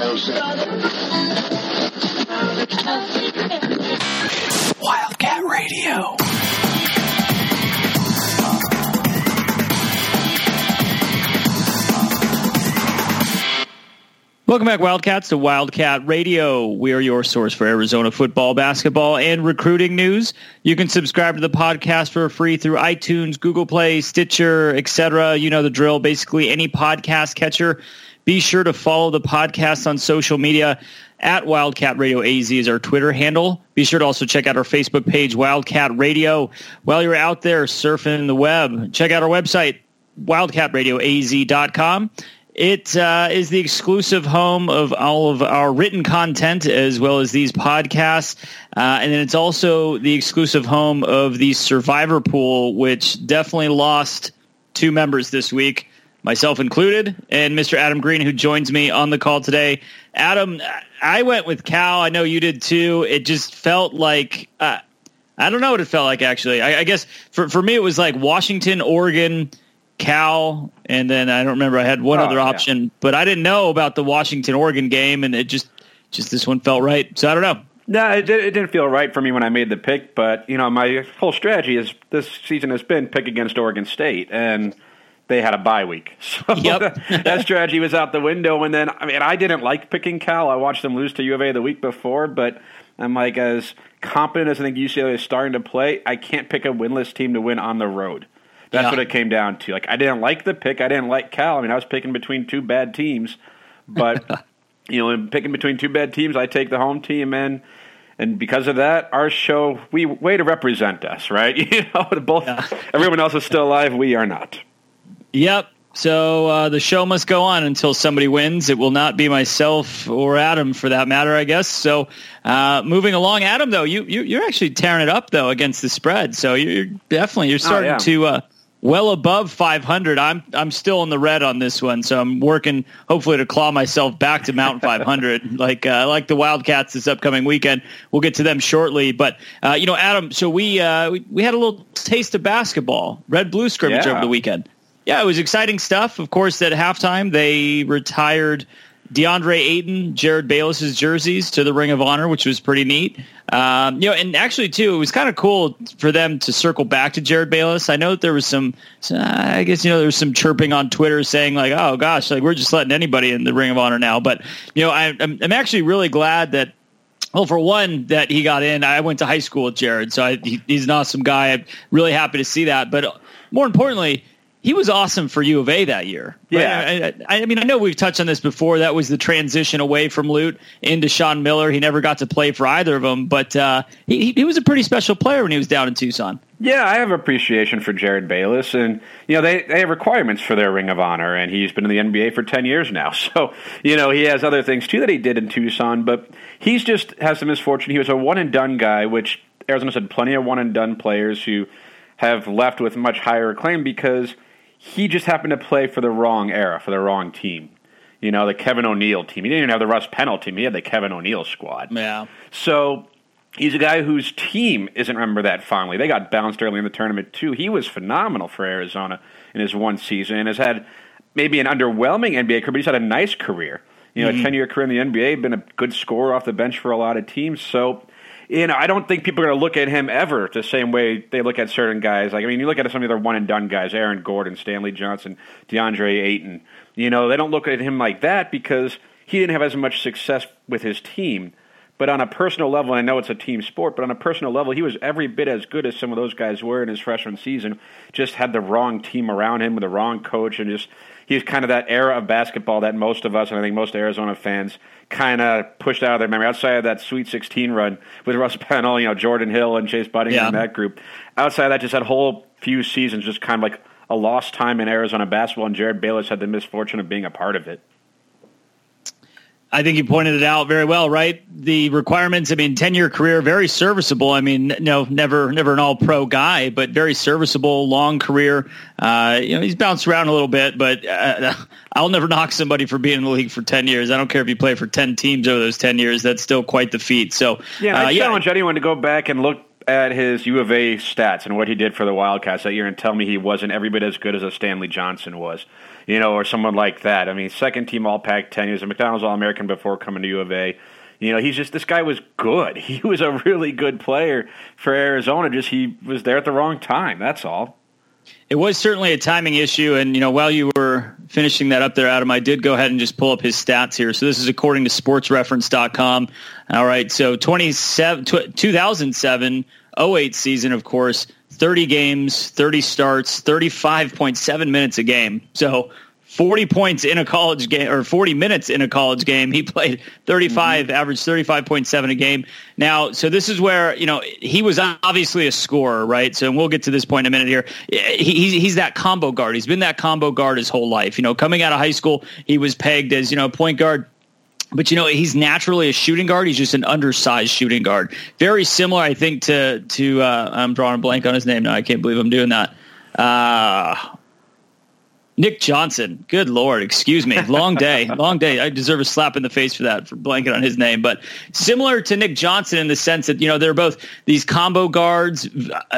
Wildcat Radio. Welcome back, Wildcats, to Wildcat Radio. We are your source for Arizona football, basketball, and recruiting news. You can subscribe to the podcast for free through iTunes, Google Play, Stitcher, etc. You know the drill. Basically, any podcast catcher. Be sure to follow the podcast on social media. At Wildcat Radio AZ is our Twitter handle. Be sure to also check out our Facebook page, Wildcat Radio. While you're out there surfing the web, check out our website, wildcatradioaz.com. It uh, is the exclusive home of all of our written content as well as these podcasts. Uh, and then it's also the exclusive home of the Survivor Pool, which definitely lost two members this week, myself included, and Mr. Adam Green, who joins me on the call today. Adam, I went with Cal. I know you did too. It just felt like. Uh, I don't know what it felt like actually. I, I guess for, for me it was like Washington, Oregon, Cal, and then I don't remember. I had one Oh, other yeah. option, but I didn't know about the Washington Oregon game, and it just just this one felt right. So I don't know. No, it, did, it didn't feel right for me when I made the pick, but you know, my whole strategy is this season has been pick against Oregon State, and they had a bye week, so Yep. that strategy was out the window. And then, I mean, I didn't like picking Cal. I watched them lose to U of A the week before, but I'm like, as competent as I think UCLA is starting to play, I can't pick a winless team to win on the road. That's Yeah. what it came down to. Like, I didn't like the pick. I didn't like Cal. I mean, I was picking between two bad teams, but you know, in picking between two bad teams, I take the home team and. And because of that, our show we way to represent us, right? You know, both everyone else is still alive, we are not. Yep. So uh, the show must go on until somebody wins. It will not be myself or Adam, for that matter, I guess. So uh, moving along, Adam, though you, you you're actually tearing it up though against the spread. So you're definitely you're starting yeah. to uh, well above 500. I'm I'm still in the red on this one, so I'm working hopefully to claw myself back to Mountain 500, like uh, like the Wildcats this upcoming weekend. We'll get to them shortly, but uh, you know, Adam. So we, uh, we we had a little taste of basketball, red blue scrimmage Yeah. over the weekend. Yeah, it was exciting stuff. Of course, at halftime they retired DeAndre Ayton, Jerryd Bayless's jerseys to the Ring of Honor, which was pretty neat. Um, you know, and actually too, it was kind of cool for them to circle back to Jerryd Bayless. I know that there was some, I guess you know, there was some chirping on Twitter saying like, "Oh gosh, like we're just letting anybody in the Ring of Honor now." But you know, I, I'm, I'm actually really glad that well, for one, that he got in. I went to high school with Jerryd, so I, he, he's an awesome guy. I'm really happy to see that. But more importantly, he was awesome for U of A that year. Yeah. I, I, I mean, I know we've touched on this before. That was the transition away from Lute into Sean Miller. He never got to play for either of them, but uh, he, he was a pretty special player when he was down in Tucson. Yeah, I have appreciation for Jerryd Bayless, and you know they they have requirements for their Ring of Honor, and he's been in the NBA for ten years now. So you know he has other things too that he did in Tucson, but he's just has the misfortune. He was a one and done guy, which Arizona said plenty of one and done players who have left with much higher acclaim because he just happened to play for the wrong era, for the wrong team. You know, the Kevin O'Neill team. He didn't even have the Russ Pennell team. He had the Kevin O'Neill squad. Yeah. So he's a guy whose team isn't remembered that fondly. They got bounced early in the tournament too. He was phenomenal for Arizona in his one season and has had maybe an underwhelming NBA career, but he's had a nice career. You know, a mm-hmm. ten year career in the NBA, been a good scorer off the bench for a lot of teams. So you know, I don't think people are going to look at him ever the same way they look at certain guys. Like, I mean, you look at some of the one and done guys, Aaron Gordon, Stanley Johnson, DeAndre Ayton. You know, they don't look at him like that because he didn't have as much success with his team. But on a personal level, I know it's a team sport, but on a personal level, he was every bit as good as some of those guys were in his freshman season. Just had the wrong team around him with the wrong coach, and just he's kind of that era of basketball that most of us, and I think most Arizona fans, kind of pushed out of their memory. Outside of that Sweet 16 run with Russ Pennell, you know, Jordan Hill and Chase Budinger Yeah. and that group. Outside of that, just that whole few seasons, just kind of like a lost time in Arizona basketball, and Jerryd Bayless had the misfortune of being a part of it. I think you pointed it out very well, right? The requirements, I mean, 10 year career, very serviceable. I mean, no, never, never an all pro guy, but very serviceable, long career. Uh, you know, he's bounced around a little bit, but uh, I'll never knock somebody for being in the league for 10 years. I don't care if you play for 10 teams over those 10 years. That's still quite the feat. So, Yeah, uh, I yeah, challenge anyone to go back and look at his U of A stats and what he did for the Wildcats that year and tell me he wasn't every bit as good as a Stanley Johnson was. You know, or someone like that. I mean, second team All Pac 10. He was a McDonald's All American before coming to U of A. You know, he's just this guy was good. He was a really good player for Arizona. Just he was there at the wrong time. That's all. It was certainly a timing issue, and you know, while you were finishing that up there, Adam, I did go ahead and just pull up his stats here. So this is according to SportsReference.com. All right, so 27, 2007 08 season, of course, 30 games, 30 starts, 35.7 minutes a game. So 40 points in a college game or 40 minutes in a college game. He played 35, mm-hmm. averaged 35.7 a game. Now, so this is where, you know, he was obviously a scorer, right? So we'll get to this point in a minute here. He, he's that combo guard. He's been that combo guard his whole life. You know, coming out of high school, he was pegged as, you know, point guard but you know he's naturally a shooting guard. He's just an undersized shooting guard. Very similar, I think, to to uh, I'm drawing a blank on his name now. I can't believe I'm doing that. Uh, Nick Johnson. Good lord, excuse me. Long day, long day. I deserve a slap in the face for that for blanket on his name. But similar to Nick Johnson in the sense that you know they're both these combo guards,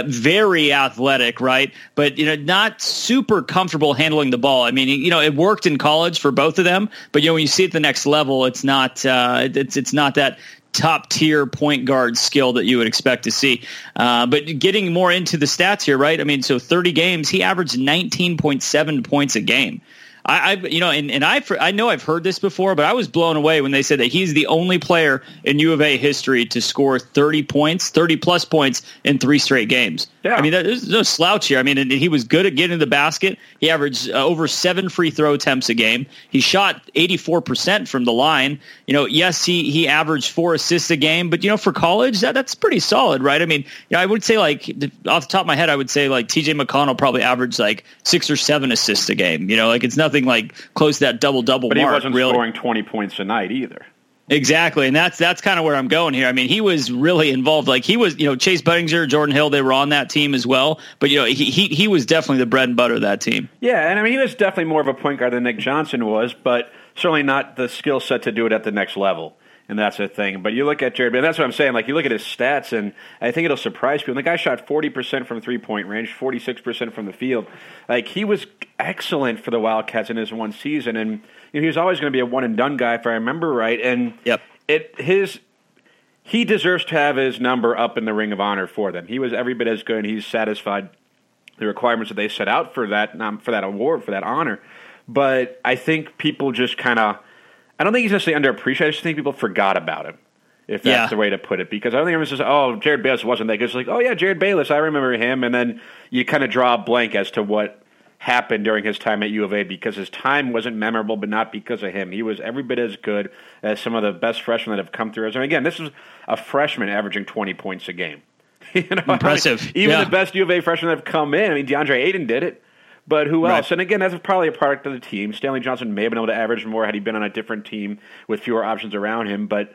very athletic, right? But you know not super comfortable handling the ball. I mean, you know it worked in college for both of them, but you know when you see it the next level, it's not uh, it's it's not that top tier point guard skill that you would expect to see. Uh, but getting more into the stats here, right? I mean, so 30 games, he averaged 19.7 points a game. I, I, you know, and, and I, I know I've heard this before, but I was blown away when they said that he's the only player in U of A history to score 30 points, 30 plus points in three straight games. Yeah. I mean, there's no slouch here. I mean, he was good at getting the basket. He averaged uh, over seven free throw attempts a game. He shot 84% from the line. You know, yes, he, he averaged four assists a game, but, you know, for college, that, that's pretty solid, right? I mean, you know, I would say, like, off the top of my head, I would say, like, TJ McConnell probably averaged, like, six or seven assists a game. You know, like, it's nothing like close to that double double But he wasn't really. scoring 20 points a night either. Exactly, and that's that's kind of where I'm going here. I mean, he was really involved. Like he was, you know, Chase Budinger, Jordan Hill, they were on that team as well. But you know, he he, he was definitely the bread and butter of that team. Yeah, and I mean, he was definitely more of a point guard than Nick Johnson was, but certainly not the skill set to do it at the next level. And that's the thing. But you look at Jerryd, and that's what I'm saying. Like you look at his stats, and I think it'll surprise people. The guy shot 40% from three point range, 46% from the field. Like he was excellent for the Wildcats in his one season, and you know, he was always going to be a one and done guy, if I remember right. And yep. it his he deserves to have his number up in the Ring of Honor for them. He was every bit as good. And he's satisfied the requirements that they set out for that um, for that award for that honor. But I think people just kind of I don't think he's necessarily underappreciated. I just think people forgot about him, if that's yeah. the way to put it. Because I don't think everyone says, "Oh, Jerryd Bayless wasn't that good." It's like, "Oh yeah, Jerryd Bayless, I remember him," and then you kind of draw a blank as to what happened during his time at U of A because his time wasn't memorable, but not because of him. He was every bit as good as some of the best freshmen that have come through. Us. And again, this is a freshman averaging 20 points a game. you know, Impressive. I mean, even yeah. the best U of A freshmen that have come in. I mean, DeAndre Ayton did it. But who else? Right. And again, that's probably a product of the team. Stanley Johnson may have been able to average more had he been on a different team with fewer options around him. But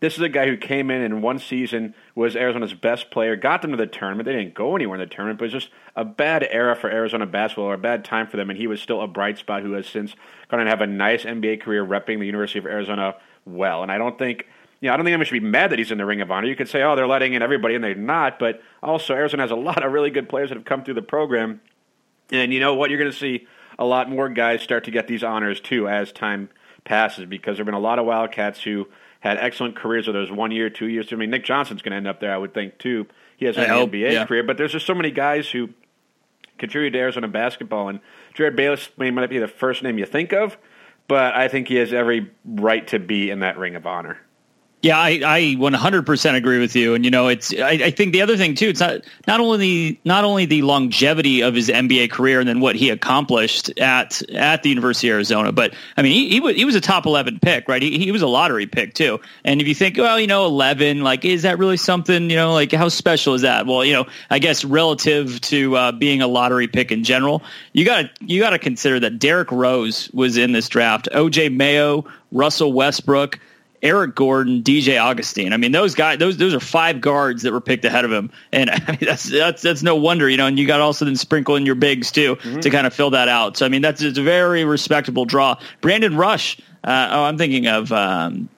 this is a guy who came in in one season, was Arizona's best player, got them to the tournament. They didn't go anywhere in the tournament, but it was just a bad era for Arizona basketball or a bad time for them. And he was still a bright spot who has since gone to have a nice NBA career repping the University of Arizona well. And I don't think. You know, I don't think anyone should be mad that he's in the Ring of Honor. You could say, oh, they're letting in everybody, and they're not. But also, Arizona has a lot of really good players that have come through the program and you know what? You're going to see a lot more guys start to get these honors too as time passes because there have been a lot of Wildcats who had excellent careers of those one year, two years. I mean, Nick Johnson's going to end up there, I would think, too. He has an uh, oh, NBA yeah. career, but there's just so many guys who contribute to Arizona basketball. And Jerryd Bayless may might be the first name you think of, but I think he has every right to be in that ring of honor. Yeah, I, I 100% agree with you. And you know, it's I, I, think the other thing too. It's not not only the not only the longevity of his NBA career and then what he accomplished at at the University of Arizona, but I mean, he he was, he was a top 11 pick, right? He, he was a lottery pick too. And if you think, well, you know, 11, like, is that really something? You know, like how special is that? Well, you know, I guess relative to uh, being a lottery pick in general, you got to you got to consider that Derrick Rose was in this draft, OJ Mayo, Russell Westbrook. Eric Gordon, DJ Augustin. I mean, those guys, those those are five guards that were picked ahead of him, and I mean, that's that's that's no wonder, you know. And you got also then sprinkle in your bigs too mm-hmm. to kind of fill that out. So I mean, that's it's a very respectable draw. Brandon Rush. Uh, oh, I'm thinking of. Um,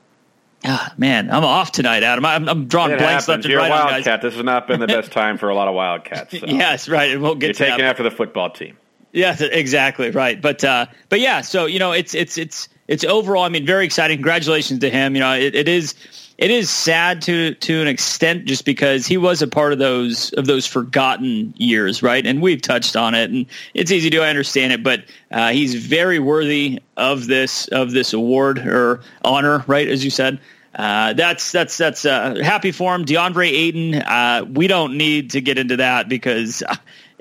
Ah, man, I'm off tonight, Adam. I'm, I'm drawing it blanks happens. left and You're right. a wildcat. This has not been the best time for a lot of wildcats. So. yes, right. And we'll get You're taking after the football team. Yeah, exactly right. But uh, but yeah, so you know, it's it's it's it's overall. I mean, very exciting. Congratulations to him. You know, it, it is it is sad to to an extent just because he was a part of those of those forgotten years, right? And we've touched on it, and it's easy to understand it, but uh, he's very worthy of this of this award or honor, right? As you said. Uh, that's that's that's uh, happy for him, DeAndre Ayton. Uh, we don't need to get into that because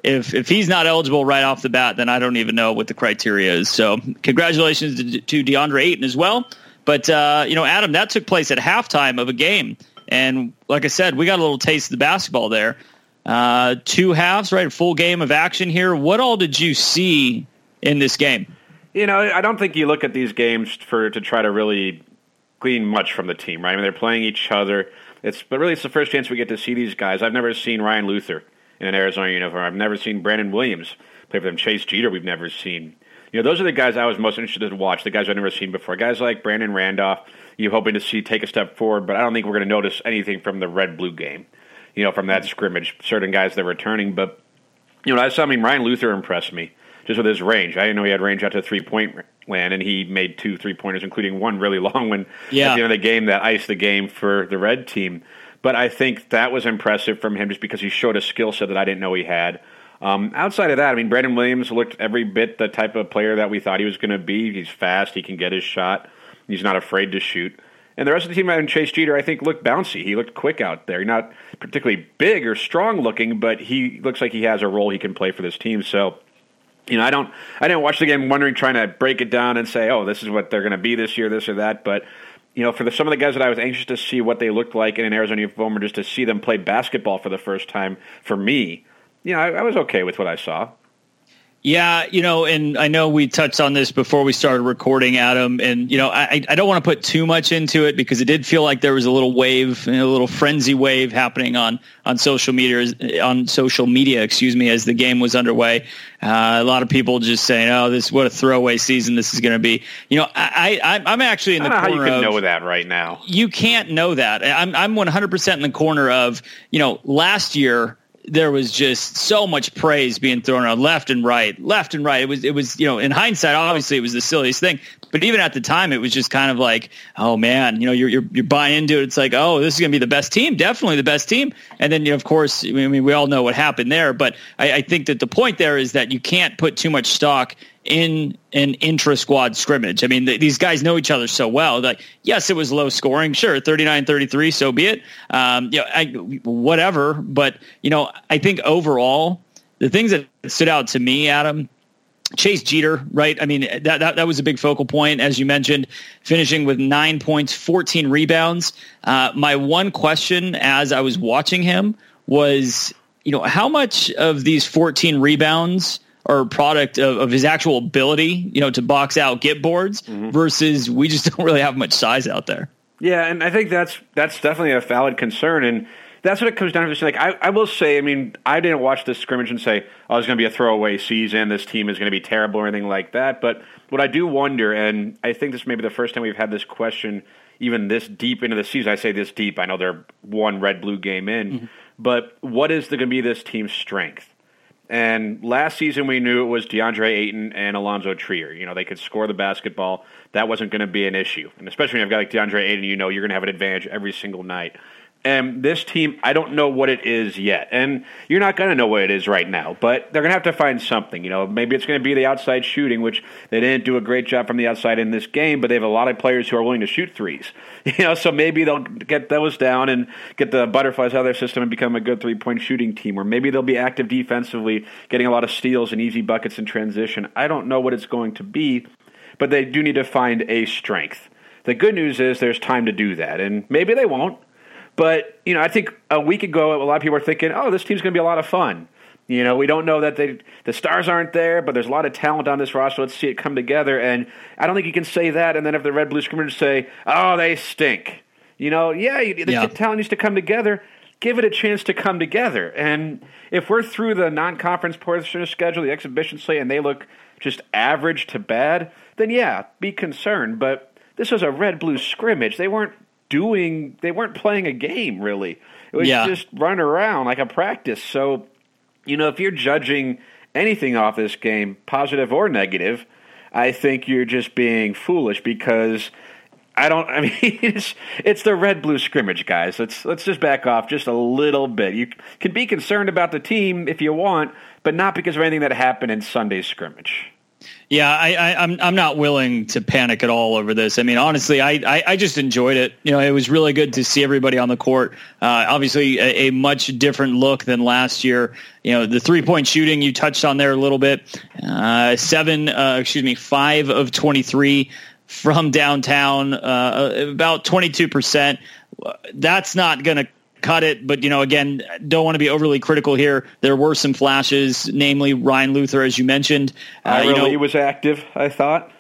if if he's not eligible right off the bat, then I don't even know what the criteria is. So congratulations to, to DeAndre Ayton as well. But uh, you know, Adam, that took place at halftime of a game, and like I said, we got a little taste of the basketball there. Uh, two halves, right? Full game of action here. What all did you see in this game? You know, I don't think you look at these games for to try to really glean much from the team, right? I mean, they're playing each other. It's but really, it's the first chance we get to see these guys. I've never seen Ryan Luther in an Arizona uniform. I've never seen Brandon Williams play for them. Chase Jeter, we've never seen. You know, those are the guys I was most interested to watch. The guys I've never seen before. Guys like Brandon Randolph, you hoping to see take a step forward, but I don't think we're going to notice anything from the red blue game. You know, from that scrimmage. Certain guys that are returning, but you know, I saw. I mean, Ryan Luther impressed me just with his range. I didn't know he had range out to three point land, and he made two three pointers, including one really long one yeah. at the end of the game that iced the game for the red team. But I think that was impressive from him just because he showed a skill set that I didn't know he had. Um, outside of that, I mean, Brandon Williams looked every bit the type of player that we thought he was going to be. He's fast, he can get his shot, he's not afraid to shoot. And the rest of the team, and Chase Jeter, I think, looked bouncy. He looked quick out there. Not particularly big or strong looking, but he looks like he has a role he can play for this team. So, you know, I don't, I didn't watch the game wondering, trying to break it down and say, oh, this is what they're going to be this year, this or that. But you know, for the, some of the guys that I was anxious to see what they looked like in an Arizona uniform, or just to see them play basketball for the first time, for me, you know, I, I was okay with what I saw. Yeah, you know, and I know we touched on this before we started recording, Adam, and you know, I, I don't want to put too much into it because it did feel like there was a little wave, a little frenzy wave happening on on social media, on social media, excuse me, as the game was underway. Uh, a lot of people just saying, "Oh, this what a throwaway season this is going to be." You know, I, I I'm actually in the corner how you can of, know that right now. You can't know that. I'm I'm 100 percent in the corner of you know last year there was just so much praise being thrown around left and right, left and right. It was, it was, you know, in hindsight, obviously it was the silliest thing, but even at the time, it was just kind of like, oh man, you know, you're you're, you're buying into it. It's like, oh, this is going to be the best team, definitely the best team. And then, you know, of course, I mean, we all know what happened there. But I, I think that the point there is that you can't put too much stock in an intra squad scrimmage. I mean, th- these guys know each other so well. that yes, it was low scoring, sure, 39-33, so be it. Um, you know, I, whatever. But you know, I think overall, the things that stood out to me, Adam, Chase Jeter, right? I mean, that, that, that was a big focal point, as you mentioned, finishing with nine points, 14 rebounds. Uh, my one question as I was watching him was, you know, how much of these 14 rebounds are a product of, of his actual ability, you know, to box out, get boards mm-hmm. versus we just don't really have much size out there. Yeah, and I think that's that's definitely a valid concern. And that's what it comes down to. Like I, I will say, I mean, I didn't watch this scrimmage and say, "Oh, it's going to be a throwaway season. This team is going to be terrible" or anything like that. But what I do wonder, and I think this may be the first time we've had this question, even this deep into the season. I say this deep. I know they're one red blue game in, mm-hmm. but what is going to be this team's strength? And last season, we knew it was DeAndre Ayton and Alonzo Trier. You know, they could score the basketball. That wasn't going to be an issue. And especially when you've got like DeAndre Ayton, you know you're going to have an advantage every single night. And this team, I don't know what it is yet. And you're not going to know what it is right now, but they're going to have to find something. You know, maybe it's going to be the outside shooting, which they didn't do a great job from the outside in this game, but they have a lot of players who are willing to shoot threes. You know, so maybe they'll get those down and get the butterflies out of their system and become a good three point shooting team. Or maybe they'll be active defensively, getting a lot of steals and easy buckets in transition. I don't know what it's going to be, but they do need to find a strength. The good news is there's time to do that, and maybe they won't. But you know, I think a week ago, a lot of people were thinking, "Oh, this team's going to be a lot of fun." You know, we don't know that they, the stars aren't there, but there's a lot of talent on this roster. Let's see it come together. And I don't think you can say that. And then if the red blue scrimmage say, "Oh, they stink," you know, yeah, the yeah. talent needs to come together. Give it a chance to come together. And if we're through the non-conference portion of the schedule, the exhibition slate, and they look just average to bad, then yeah, be concerned. But this was a red blue scrimmage. They weren't doing they weren't playing a game really. It was yeah. just run around like a practice. So, you know, if you're judging anything off this game, positive or negative, I think you're just being foolish because I don't. I mean, it's it's the red blue scrimmage, guys. Let's let's just back off just a little bit. You can be concerned about the team if you want, but not because of anything that happened in Sunday's scrimmage. Yeah, I, I, I'm I'm not willing to panic at all over this. I mean, honestly, I, I, I just enjoyed it. You know, it was really good to see everybody on the court. Uh, obviously, a, a, much different look than last year. You know, the three point shooting you touched on there a little bit. Uh, seven, uh, excuse me, five of twenty three from downtown, uh, about twenty two percent. That's not going to cut it. But you know, again, don't want to be overly critical here. There were some flashes, namely Ryan Luther, as you mentioned. Uh, you know, he was active. I thought.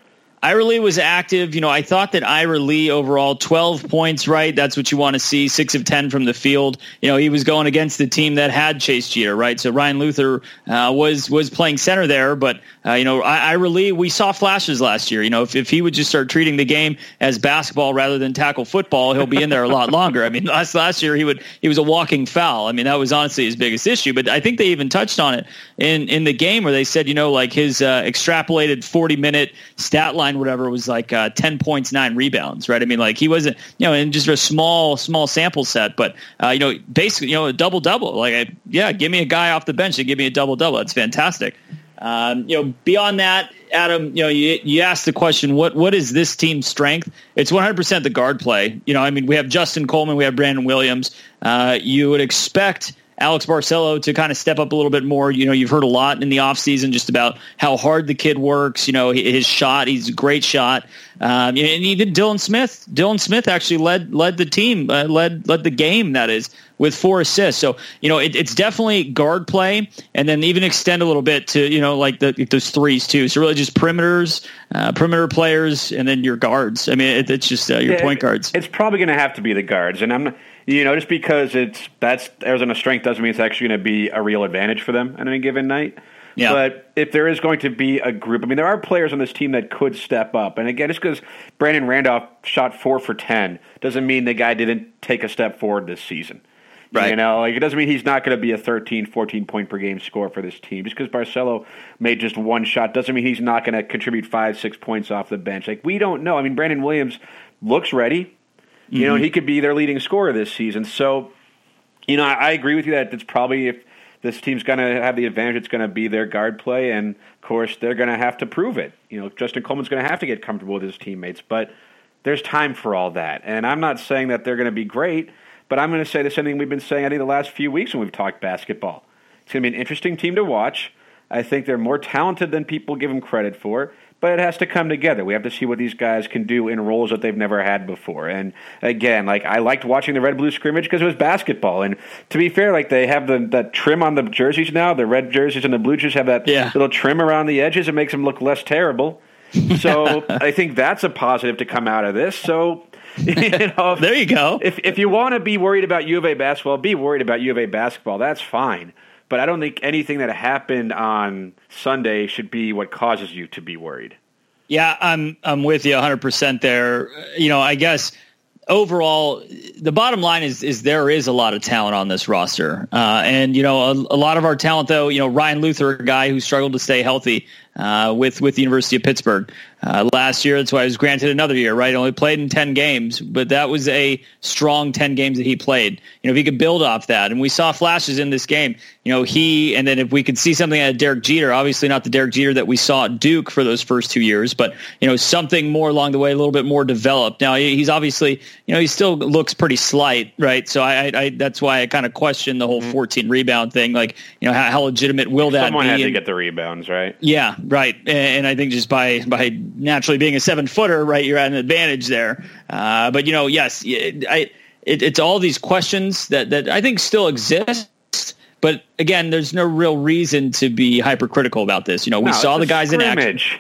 Ira Lee was active. You know, I thought that Ira Lee overall, 12 points, right? That's what you want to see. Six of 10 from the field. You know, he was going against the team that had Chase Jeter, right? So Ryan Luther uh, was was playing center there. But, uh, you know, Ira Lee, we saw flashes last year. You know, if, if he would just start treating the game as basketball rather than tackle football, he'll be in there a lot longer. I mean, last last year he would he was a walking foul. I mean, that was honestly his biggest issue. But I think they even touched on it in, in the game where they said, you know, like his uh, extrapolated 40 minute stat line whatever was like uh, 10 points, nine rebounds, right? I mean, like he wasn't, you know, in just a small, small sample set, but, uh, you know, basically, you know, a double double. Like, I, yeah, give me a guy off the bench and give me a double double. That's fantastic. Um, you know, beyond that, Adam, you know, you, you asked the question, what what is this team's strength? It's 100% the guard play. You know, I mean, we have Justin Coleman, we have Brandon Williams. Uh, you would expect Alex Barcello to kind of step up a little bit more. You know, you've heard a lot in the offseason just about how hard the kid works. You know, his shot, he's a great shot. Um, and even Dylan Smith, Dylan Smith actually led led the team, uh, led led the game. That is with four assists. So you know, it, it's definitely guard play, and then even extend a little bit to you know like the, those threes too. So really just perimeters, uh, perimeter players, and then your guards. I mean, it, it's just uh, your yeah, point guards. It's probably going to have to be the guards, and I'm. You know, just because it's that's Arizona strength doesn't mean it's actually going to be a real advantage for them on any given night. Yeah. But if there is going to be a group, I mean, there are players on this team that could step up. And again, just because Brandon Randolph shot four for 10 doesn't mean the guy didn't take a step forward this season. Right. You know, like it doesn't mean he's not going to be a 13, 14 point per game score for this team. Just because Barcello made just one shot doesn't mean he's not going to contribute five, six points off the bench. Like we don't know. I mean, Brandon Williams looks ready. You mm-hmm. know, he could be their leading scorer this season. So, you know, I, I agree with you that it's probably if this team's going to have the advantage, it's going to be their guard play, and of course they're going to have to prove it. You know, Justin Coleman's going to have to get comfortable with his teammates, but there's time for all that. And I'm not saying that they're going to be great, but I'm going to say the same thing we've been saying I think the last few weeks when we've talked basketball. It's going to be an interesting team to watch. I think they're more talented than people give them credit for but it has to come together. We have to see what these guys can do in roles that they've never had before. And again, like I liked watching the red blue scrimmage because it was basketball. And to be fair, like they have the that trim on the jerseys now. The red jerseys and the blue jerseys have that yeah. little trim around the edges. It makes them look less terrible. So I think that's a positive to come out of this. So you know, there you go. If if you want to be worried about U of A basketball, be worried about U of A basketball. That's fine. But I don't think anything that happened on Sunday should be what causes you to be worried. Yeah, I'm I'm with you 100% there. You know, I guess overall, the bottom line is is there is a lot of talent on this roster, uh, and you know a, a, lot of our talent though. You know Ryan Luther, a guy who struggled to stay healthy uh, with with the University of Pittsburgh uh, last year. That's why he was granted another year, right? Only played in 10 games, but that was a strong 10 games that he played. You know, if he could build off that, and we saw flashes in this game, you know, he, and then if we could see something out of Derek Jeter, obviously not the Derek Jeter that we saw at Duke for those first two years, but, you know, something more along the way, a little bit more developed. Now, he's obviously, you know, he still looks pretty slight, right? So I, I that's why I kind of question the whole mm-hmm. 14 rebound thing. Like, you know, how, how legitimate will that Someone be? had to and, get the rebounds, right? Yeah, right. And I think just by, by naturally being a seven footer, right, you're at an advantage there. Uh, but you know, yes, I, it, it's all these questions that that I think still exist. But again, there's no real reason to be hypercritical about this. You know, we no, saw the guys scrimmage. in action.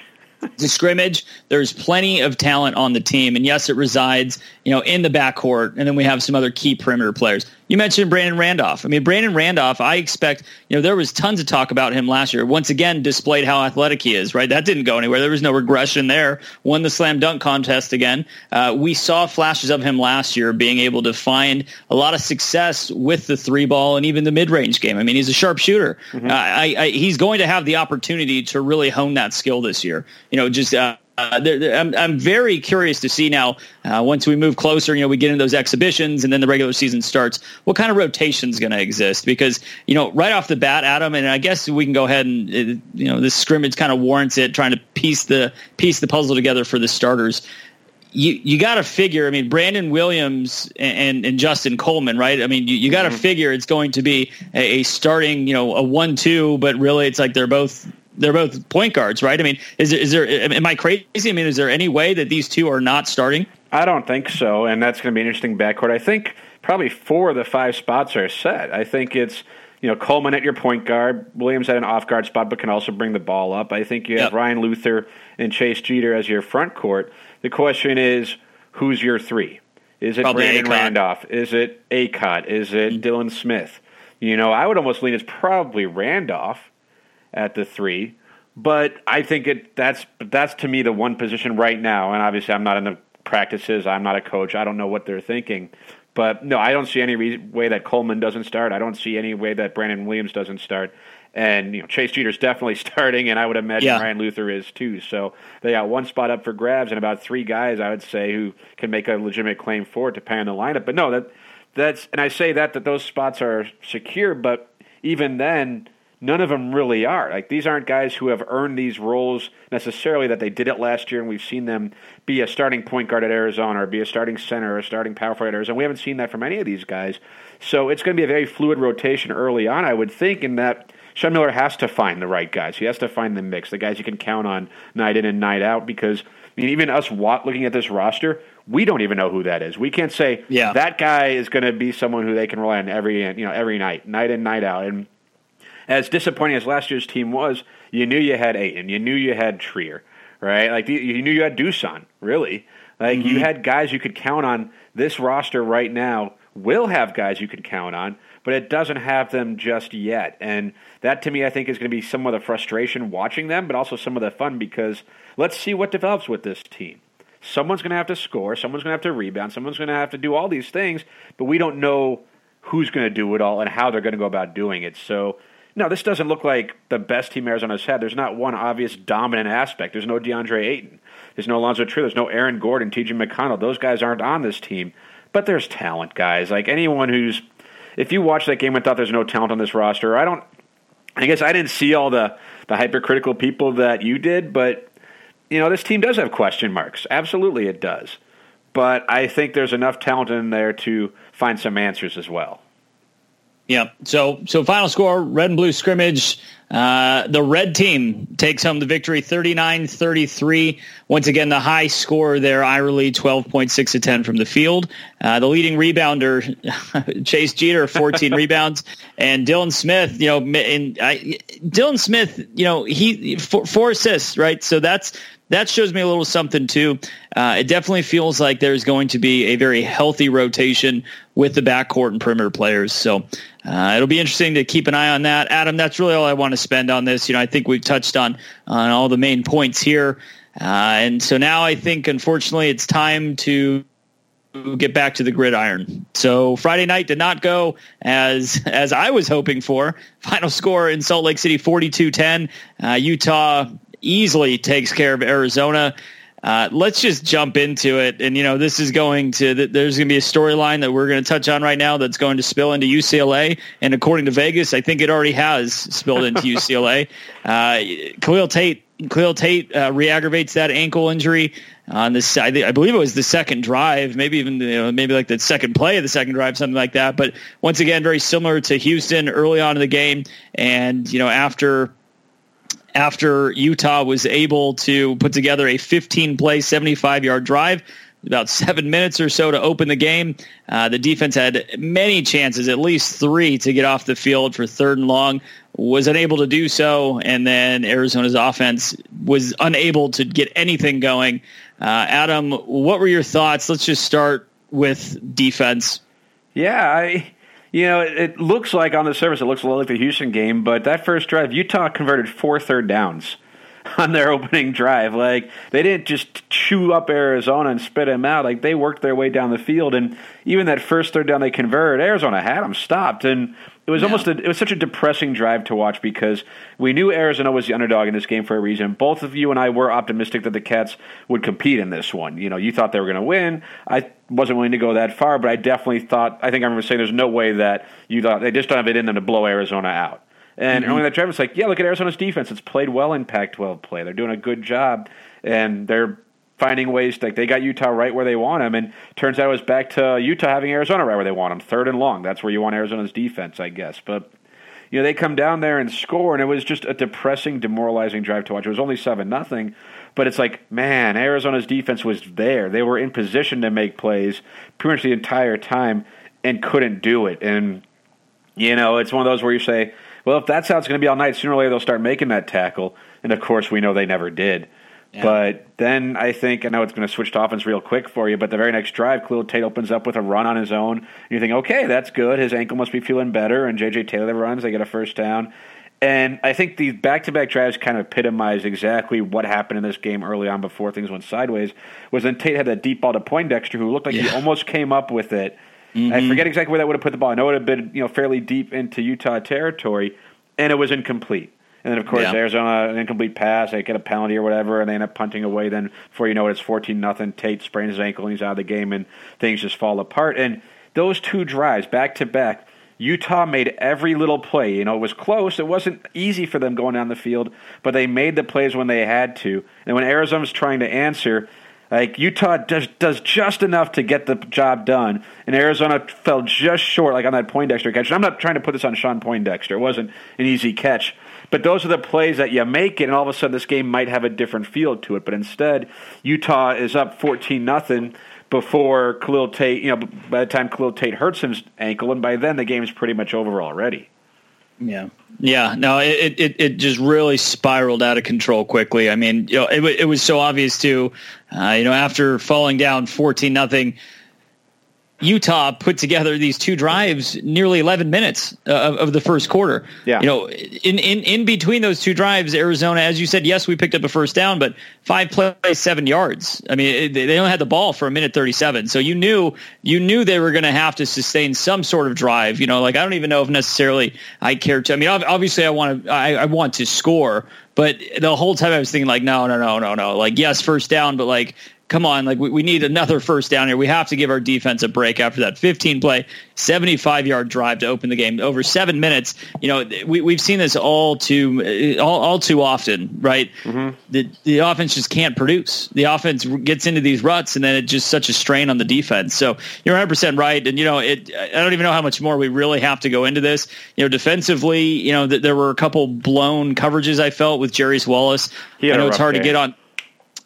The scrimmage. There's plenty of talent on the team, and yes, it resides, you know, in the backcourt, and then we have some other key perimeter players. You mentioned Brandon Randolph. I mean, Brandon Randolph, I expect, you know, there was tons of talk about him last year. Once again, displayed how athletic he is, right? That didn't go anywhere. There was no regression there. Won the slam dunk contest again. Uh, we saw flashes of him last year being able to find a lot of success with the three ball and even the mid range game. I mean, he's a sharp shooter. Mm-hmm. Uh, I, I, he's going to have the opportunity to really hone that skill this year. You know, just uh, uh, I'm, I'm very curious to see now uh, once we move closer, you know, we get into those exhibitions and then the regular season starts, what kind of rotation is going to exist? Because, you know, right off the bat, Adam, and I guess we can go ahead and, uh, you know, this scrimmage kind of warrants it, trying to piece the piece the puzzle together for the starters. You you got to figure. I mean, Brandon Williams and, and, and Justin Coleman, right? I mean, you, you got to mm-hmm. figure it's going to be a, a starting, you know, a one-two, but really, it's like they're both they're both point guards, right? I mean, is there, is there? Am I crazy? I mean, is there any way that these two are not starting? I don't think so, and that's going to be an interesting backcourt. I think probably four of the five spots are set. I think it's you know Coleman at your point guard, Williams at an off guard spot, but can also bring the ball up. I think you have yep. Ryan Luther and Chase Jeter as your front court. The question is, who's your three? Is it Probably Brandon Randolph? Is it Akot? Is it mm-hmm. Dylan Smith? You know, I would almost lean it's probably Randolph at the three. But I think it that's that's to me the one position right now, and obviously I'm not in the practices. I'm not a coach. I don't know what they're thinking. But no, I don't see any re- way that Coleman doesn't start. I don't see any way that Brandon Williams doesn't start. And you know Chase Jeter's definitely starting, and I would imagine yeah. Ryan Luther is too. So they got one spot up for grabs, and about three guys I would say who can make a legitimate claim for it, depending on the lineup. But no, that that's and I say that that those spots are secure, but even then, none of them really are. Like these aren't guys who have earned these roles necessarily that they did it last year, and we've seen them be a starting point guard at Arizona or be a starting center or a starting power forward at Arizona. We haven't seen that from any of these guys. So it's going to be a very fluid rotation early on, I would think, in that Sean Miller has to find the right guys. He has to find the mix, the guys you can count on night in and night out. Because I mean, even us looking at this roster, we don't even know who that is. We can't say yeah. that guy is going to be someone who they can rely on every you know every night, night in, night out, and as disappointing as last year's team was, you knew you had Ayton, you knew you had Trier, right? Like you knew you had Dusan, really. Like mm-hmm. you had guys you could count on. This roster right now will have guys you could count on, but it doesn't have them just yet. And that to me, I think, is going to be some of the frustration watching them, but also some of the fun because let's see what develops with this team. Someone's going to have to score, someone's going to have to rebound, someone's going to have to do all these things, but we don't know who's going to do it all and how they're going to go about doing it. So no, this doesn't look like the best team Arizona's had. There's not one obvious dominant aspect. There's no DeAndre Ayton. There's no Alonzo Trier. There's no Aaron Gordon, TJ McConnell. Those guys aren't on this team. But there's talent, guys. Like anyone who's, if you watch that game and thought there's no talent on this roster, I don't. I guess I didn't see all the the hypercritical people that you did, but you know this team does have question marks. Absolutely, it does. But I think there's enough talent in there to find some answers as well. Yeah. So so final score, red and blue scrimmage. Uh, the red team takes home the victory 39-33. Once again, the high score there, Ira Lee, 12.6 to 10 from the field. Uh, the leading rebounder, Chase Jeter, 14 rebounds. And Dylan Smith, you know, and I, Dylan Smith, you know, he four, four assists, right? So that's that shows me a little something too. Uh, it definitely feels like there's going to be a very healthy rotation with the backcourt and perimeter players. So uh, it'll be interesting to keep an eye on that. Adam, that's really all I want to spend on this. You know, I think we've touched on on all the main points here, uh, and so now I think, unfortunately, it's time to get back to the gridiron. So Friday night did not go as as I was hoping for. Final score in Salt Lake City 42-10. Uh, Utah easily takes care of Arizona. Uh, let's just jump into it. And, you know, this is going to, there's going to be a storyline that we're going to touch on right now that's going to spill into UCLA. And according to Vegas, I think it already has spilled into UCLA. Uh, Khalil Tate, Khalil Tate uh, re-aggravates that ankle injury on this. I, I, believe it was the second drive, maybe even you know, maybe like the second play of the second drive, something like that. But once again, very similar to Houston early on in the game. And, you know, after after Utah was able to put together a 15 play, 75 yard drive. About seven minutes or so to open the game. Uh, the defense had many chances, at least three, to get off the field for third and long. Was unable to do so, and then Arizona's offense was unable to get anything going. Uh, Adam, what were your thoughts? Let's just start with defense. Yeah, I you know, it, looks like on the surface it looks a little like the Houston game, but that first drive, Utah converted four third downs on their opening drive. Like they didn't just chew up Arizona and spit them out. Like they worked their way down the field, and even that first third down they converted, Arizona had them stopped, and it was almost a, it was such a depressing drive to watch because we knew Arizona was the underdog in this game for a reason. Both of you and I were optimistic that the Cats would compete in this one. You know, you thought they were going to win. I wasn't willing to go that far, but I definitely thought. I think I remember saying there's no way that you thought they just don't have it in them to blow Arizona out. And mm-hmm. that drive, it's like, yeah, look at Arizona's defense. It's played well in Pac-12 play. They're doing a good job, and they're finding ways. Like they got Utah right where they want them, and turns out it was back to Utah having Arizona right where they want them, third and long. That's where you want Arizona's defense, I guess. But you know they come down there and score, and it was just a depressing, demoralizing drive to watch. It was only seven nothing, but it's like, man, Arizona's defense was there. They were in position to make plays pretty much the entire time and couldn't do it. And you know, it's one of those where you say well, if that's how it's going to be all night, sooner or later they'll start making that tackle. And of course, we know they never did. Yeah. But then I think I know it's going to switch to offense real quick for you. But the very next drive, Khalil Tate opens up with a run on his own. And you think, okay, that's good. His ankle must be feeling better. And J.J. Taylor runs. They get a first down. And I think these back-to-back drives kind of epitomize exactly what happened in this game early on before things went sideways. Was then Tate had that deep ball to Poindexter, who looked like yeah. he almost came up with it Mm-hmm. I forget exactly where that would have put the ball. I know it would have been you know fairly deep into Utah territory, and it was incomplete. And then, of course, yeah. Arizona an incomplete pass. They get a penalty or whatever, and they end up punting away. Then, before you know it, it's fourteen nothing. Tate sprains his ankle, and he's out of the game, and things just fall apart. And those two drives, back to back, Utah made every little play. You know, it was close. It wasn't easy for them going down the field, but they made the plays when they had to. And when Arizona's trying to answer, like Utah does does just enough to get the job done, and Arizona fell just short, like on that Poindexter catch. And I'm not trying to put this on Shawn Poindexter; it wasn't an easy catch, but those are the plays that you make it, and all of a sudden this game might have a different feel to it. But instead, Utah is up 14 nothing before Khalil Tate. You know, by the time Khalil Tate hurts his ankle, and by then the game is pretty much over already. Yeah. Yeah, no, it, it it just really spiraled out of control quickly. I mean, you know, it, it was so obvious too. Uh, you know, after falling down fourteen nothing, Utah put together these two drives nearly 11 minutes uh, of, of, the first quarter. Yeah. You know, in, in, in between those two drives, Arizona, as you said, yes, we picked up a first down, but five plays, seven yards. I mean, it, they only had the ball for a minute 37. So you knew, you knew they were going to have to sustain some sort of drive. You know, like, I don't even know if necessarily I care to, I mean, obviously I want to, I, I want to score, but the whole time I was thinking like, no, no, no, no, no. Like, yes, first down, but like, come on, like we, we need another first down here. We have to give our defense a break after that 15 play, 75 yard drive to open the game over seven minutes. You know, we, we've seen this all too, all, all too often, right? Mm-hmm. The, the offense just can't produce. The offense gets into these ruts and then it's just such a strain on the defense. So you're 100% right. And, you know, it, I don't even know how much more we really have to go into this. You know, defensively, you know, th- there were a couple blown coverages I felt with Jarrius Wallace. I know it's hard game. to get on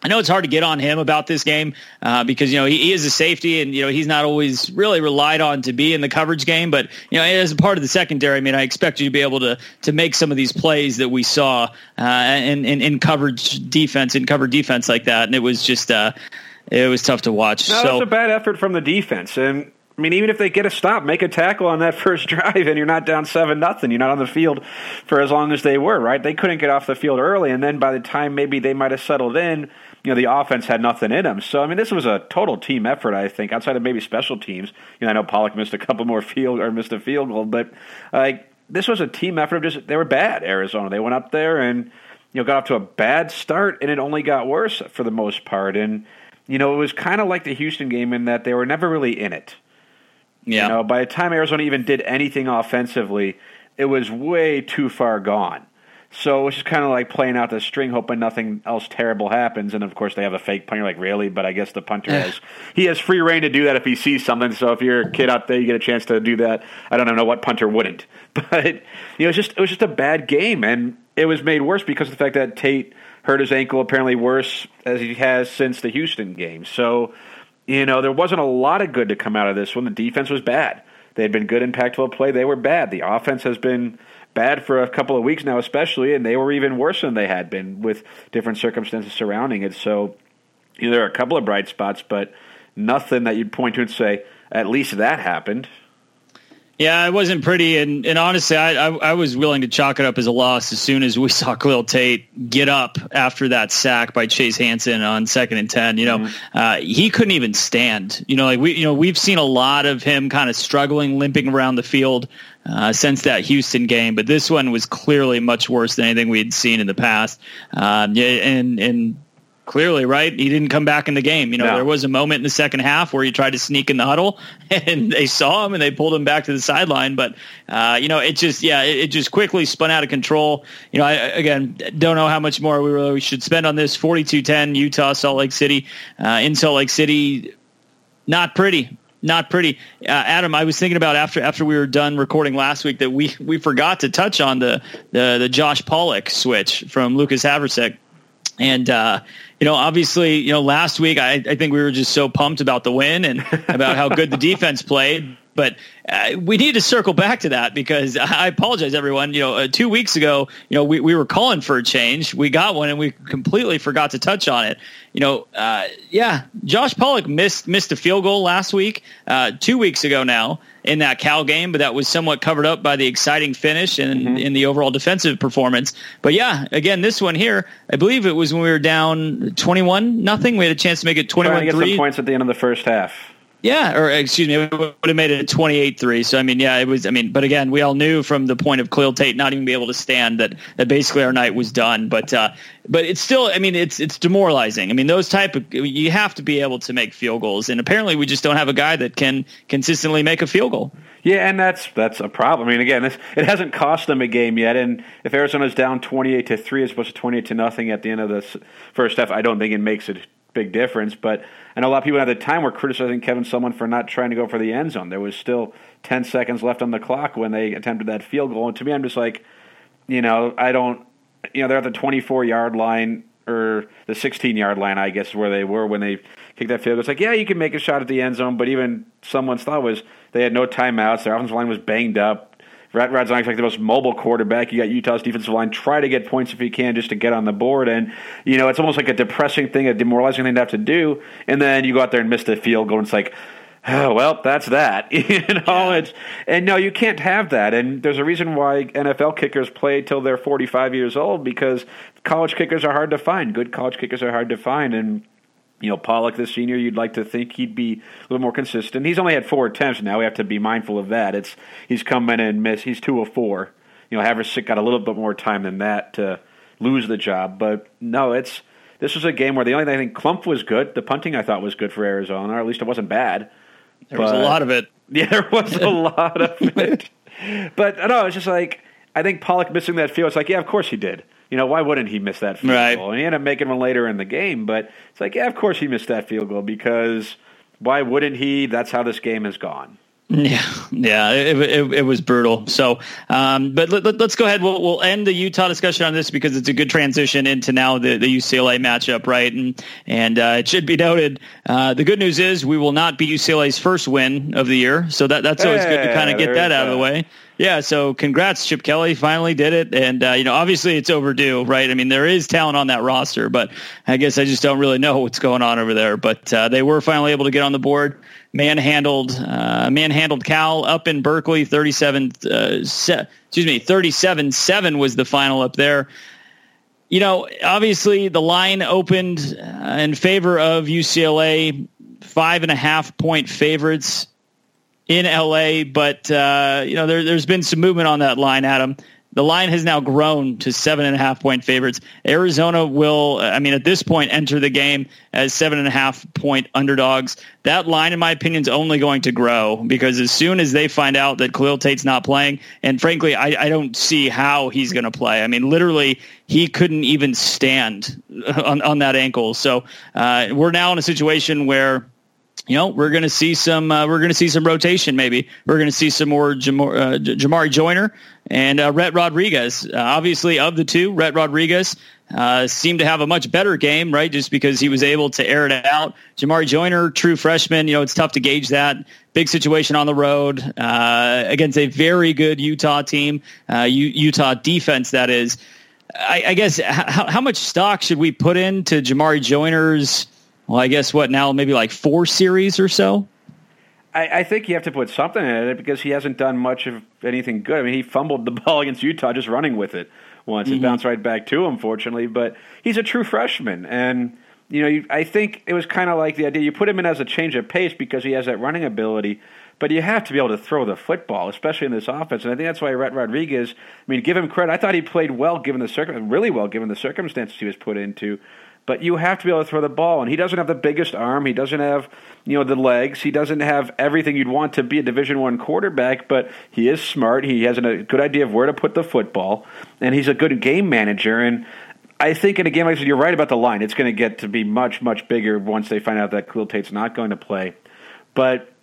I know it's hard to get on him about this game uh, because you know he, he, is a safety and you know he's not always really relied on to be in the coverage game. But you know as a part of the secondary, I mean I expect you to be able to to make some of these plays that we saw uh, in, in, in coverage defense in cover defense like that, and it was just uh, it was tough to watch. No, so, was a bad effort from the defense, and I mean, even if they get a stop, make a tackle on that first drive, and you're not down seven nothing. You're not on the field for as long as they were, right? They couldn't get off the field early, and then by the time maybe they might have settled in, you know, the offense had nothing in them. So I mean, this was a total team effort. I think outside of maybe special teams. You know, I know Pollack missed a couple more field or missed a field goal, but like this was a team effort. of Just they were bad. Arizona. They went up there and you know got off to a bad start, and it only got worse for the most part. And you know, it was kind of like the Houston game in that they were never really in it. Yeah. You know, by the time Arizona even did anything offensively, it was way too far gone. So it's just kind of like playing out the string, hoping nothing else terrible happens. And of course, they have a fake punter. Like, really? But I guess the punter has he has free reign to do that if he sees something. So if you're a kid out there, you get a chance to do that. I don't know what punter wouldn't. But you know, it's just it was just a bad game, and it was made worse because of the fact that Tate hurt his ankle apparently worse as he has since the Houston game. So you know, there wasn't a lot of good to come out of this one. The defense was bad. They had been good in Pac 12 play. They were bad. The offense has been bad for a couple of weeks now, especially, and they were even worse than they had been with different circumstances surrounding it. So, you know, there are a couple of bright spots, but nothing that you'd point to and say, at least that happened. Yeah, it wasn't pretty, and, and honestly, I, I, I was willing to chalk it up as a loss as soon as we saw Khalil Tate get up after that sack by Chase Hansen on second and ten. You know, mm-hmm. uh, he couldn't even stand. You know, like we you know we've seen a lot of him kind of struggling, limping around the field uh, since that Houston game, but this one was clearly much worse than anything we had seen in the past. Um, yeah, and and clearly, right? He didn't come back in the game. You know, no. there was a moment in the second half where he tried to sneak in the huddle, and they saw him and they pulled him back to the sideline. But uh, you know, it just yeah, it, it, just quickly spun out of control. You know, I again don't know how much more we really should spend on this. 42-10 Utah Salt Lake City uh, in Salt Lake City. Not pretty. Not pretty, uh, Adam. I was thinking about after after we were done recording last week that we we forgot to touch on the the, the Josh Pollack switch from Lucas Havrisik, and uh, you know, obviously, you know, last week I, I think we were just so pumped about the win and about how good the defense played. But uh, we need to circle back to that because I apologize, everyone. You know, uh, two weeks ago, you know, we, we were calling for a change. We got one, and we completely forgot to touch on it. You know, uh, yeah, Josh Pollack missed missed a field goal last week, uh, two weeks ago now in that Cal game, but that was somewhat covered up by the exciting finish and mm-hmm. in the overall defensive performance. But yeah, again, this one here, I believe it was when we were down twenty one nothing. We had a chance to make it twenty one three points at the end of the first half. Yeah, or excuse me, it would have made it a 28-3. So I mean, yeah, it was. I mean, but again, we all knew from the point of Khalil Tate not even be able to stand that that basically our night was done. But uh, but it's still. I mean, it's it's demoralizing. I mean, those type of you have to be able to make field goals, and apparently we just don't have a guy that can consistently make a field goal. Yeah, and that's that's a problem. I mean, again, it hasn't cost them a game yet. And if Arizona's down twenty-eight to three as opposed to twenty-eight to nothing at the end of the first half, I don't think it makes a big difference. But I know a lot of people at the time were criticizing Kevin Sumlin for not trying to go for the end zone. There was still 10 seconds left on the clock when they attempted that field goal. And to me, I'm just like, you know, I don't, you know, they're at the 24 yard line or the 16 yard line, I guess, where they were when they kicked that field goal. It's like, yeah, you can make a shot at the end zone, but even someone's thought was they had no timeouts. Their offensive line was banged up. Rat Radzonic's like the most mobile quarterback. You got Utah's defensive line. Try to get points if you can just to get on the board. And, you know, it's almost like a depressing thing, a demoralizing thing to have to do. And then you go out there and miss the field goal. And it's like, oh, well, that's that. you know, it's, and no, you can't have that. And there's a reason why NFL kickers play till they're 45 years old because college kickers are hard to find. Good college kickers are hard to find. And, you know, Pollack, the senior, you'd like to think he'd be a little more consistent. He's only had four attempts now. We have to be mindful of that. It's he's come in and missed. He's two of four. You know, Havrisik got a little bit more time than that to lose the job. But no, it's this was a game where the only thing I think Clump was good. The punting I thought was good for Arizona, or at least it wasn't bad. There but, was a lot of it. Yeah, there was a lot of it. But no, it's just like I think Pollack missing that field. It's like, yeah, of course he did. You know, why wouldn't he miss that field right. goal? And he ended up making one later in the game, but it's like, yeah, of course he missed that field goal because why wouldn't he? That's how this game has gone. Yeah, yeah, it, it, it was brutal. So, um, but let, us let, go ahead. We'll, we'll end the Utah discussion on this because it's a good transition into now the, the UCLA matchup, right? And and uh, it should be noted. Uh, the good news is we will not be UCLA's first win of the year, so that that's always hey, good to kind of get that out of the way. Yeah, so congrats, Chip Kelly finally did it, and uh, you know obviously it's overdue, right? I mean there is talent on that roster, but I guess I just don't really know what's going on over there. But uh, they were finally able to get on the board, manhandled, uh, manhandled Cal up in Berkeley, thirty-seven, uh, se- excuse me, thirty-seven-seven was the final up there. You know, obviously the line opened uh, in favor of UCLA, five and a half point favorites in LA, but uh, you know there, has been some movement on that line, Adam. The line has now grown to seven and a half point favorites. Arizona will, I mean, at this point, enter the game as seven and a half point underdogs. That line, in my opinion, is only going to grow because as soon as they find out that Khalil Tate's not playing, and frankly, I, I don't see how he's going to play. I mean, literally, he couldn't even stand on, on that ankle. So uh, we're now in a situation where you know, we're going to see some. Uh, we're going to see some rotation. Maybe we're going to see some more uh, Jamarye Joiner and uh, Rhett Rodriguez. Uh, obviously, of the two, Rhett Rodriguez uh, seemed to have a much better game, right? Just because he was able to air it out. Jamarye Joiner, true freshman. You know, it's tough to gauge that. Big situation on the road uh, against a very good Utah team, U- Utah defense. That is. I, I guess how, how much stock should we put into Jamarye Joiner's? Well, I guess what now maybe like four series or so. I, I, think you have to put something in it because he hasn't done much of anything good. I mean, he fumbled the ball against Utah just running with it once. Mm-hmm. It bounced right back to him, fortunately. But he's a true freshman, and you know, I think it was kind of like the idea you put him in as a change of pace because he has that running ability. But you have to be able to throw the football, especially in this offense. And I think that's why Rhett Rodriguez. I mean, give him credit. I thought he played well given the circum, really well given the circumstances he was put into but you have to be able to throw the ball. And he doesn't have the biggest arm. He doesn't have, you know, the legs. He doesn't have everything you'd want to be a Division One quarterback. But he is smart. He has a good idea of where to put the football, and he's a good game manager. And I think in a game like this, you're right about the line. It's going to get to be much, much bigger once they find out that Khalil Tate's not going to play. But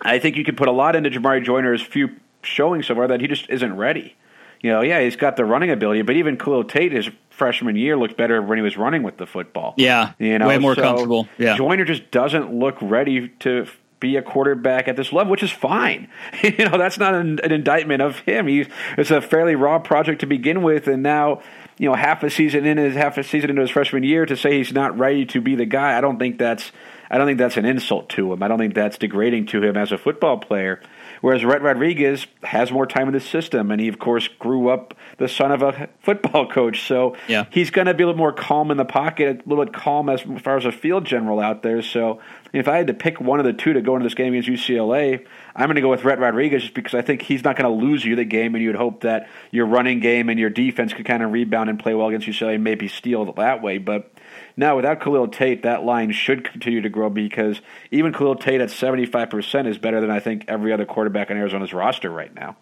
I think you could put a lot into Jamarye Joiner's few showing so far that he just isn't ready. You know, yeah, he's got the running ability, but even Khalil Tate, his freshman year, looked better when he was running with the football. Yeah, you know, way more so comfortable. Yeah, Joiner just doesn't look ready to be a quarterback at this level, which is fine. you know, that's not an, an indictment of him. He, it's a fairly raw project to begin with, and now you know half a season in his half a season into his freshman year to say he's not ready to be the guy. I don't think that's I don't think that's an insult to him. I don't think that's degrading to him as a football player. Whereas Rhett Rodriguez has more time in the system, and he, of course, grew up the son of a football coach. So yeah. he's going to be a little more calm in the pocket, a little bit calm as far as a field general out there. So if I had to pick one of the two to go into this game against UCLA, I'm going to go with Rhett Rodriguez just because I think he's not going to lose you the game, and you'd hope that your running game and your defense could kind of rebound and play well against UCLA and maybe steal that way. But now, without Khalil Tate, that line should continue to grow because even Khalil Tate at 75% is better than I think every other quarterback on Arizona's roster right now.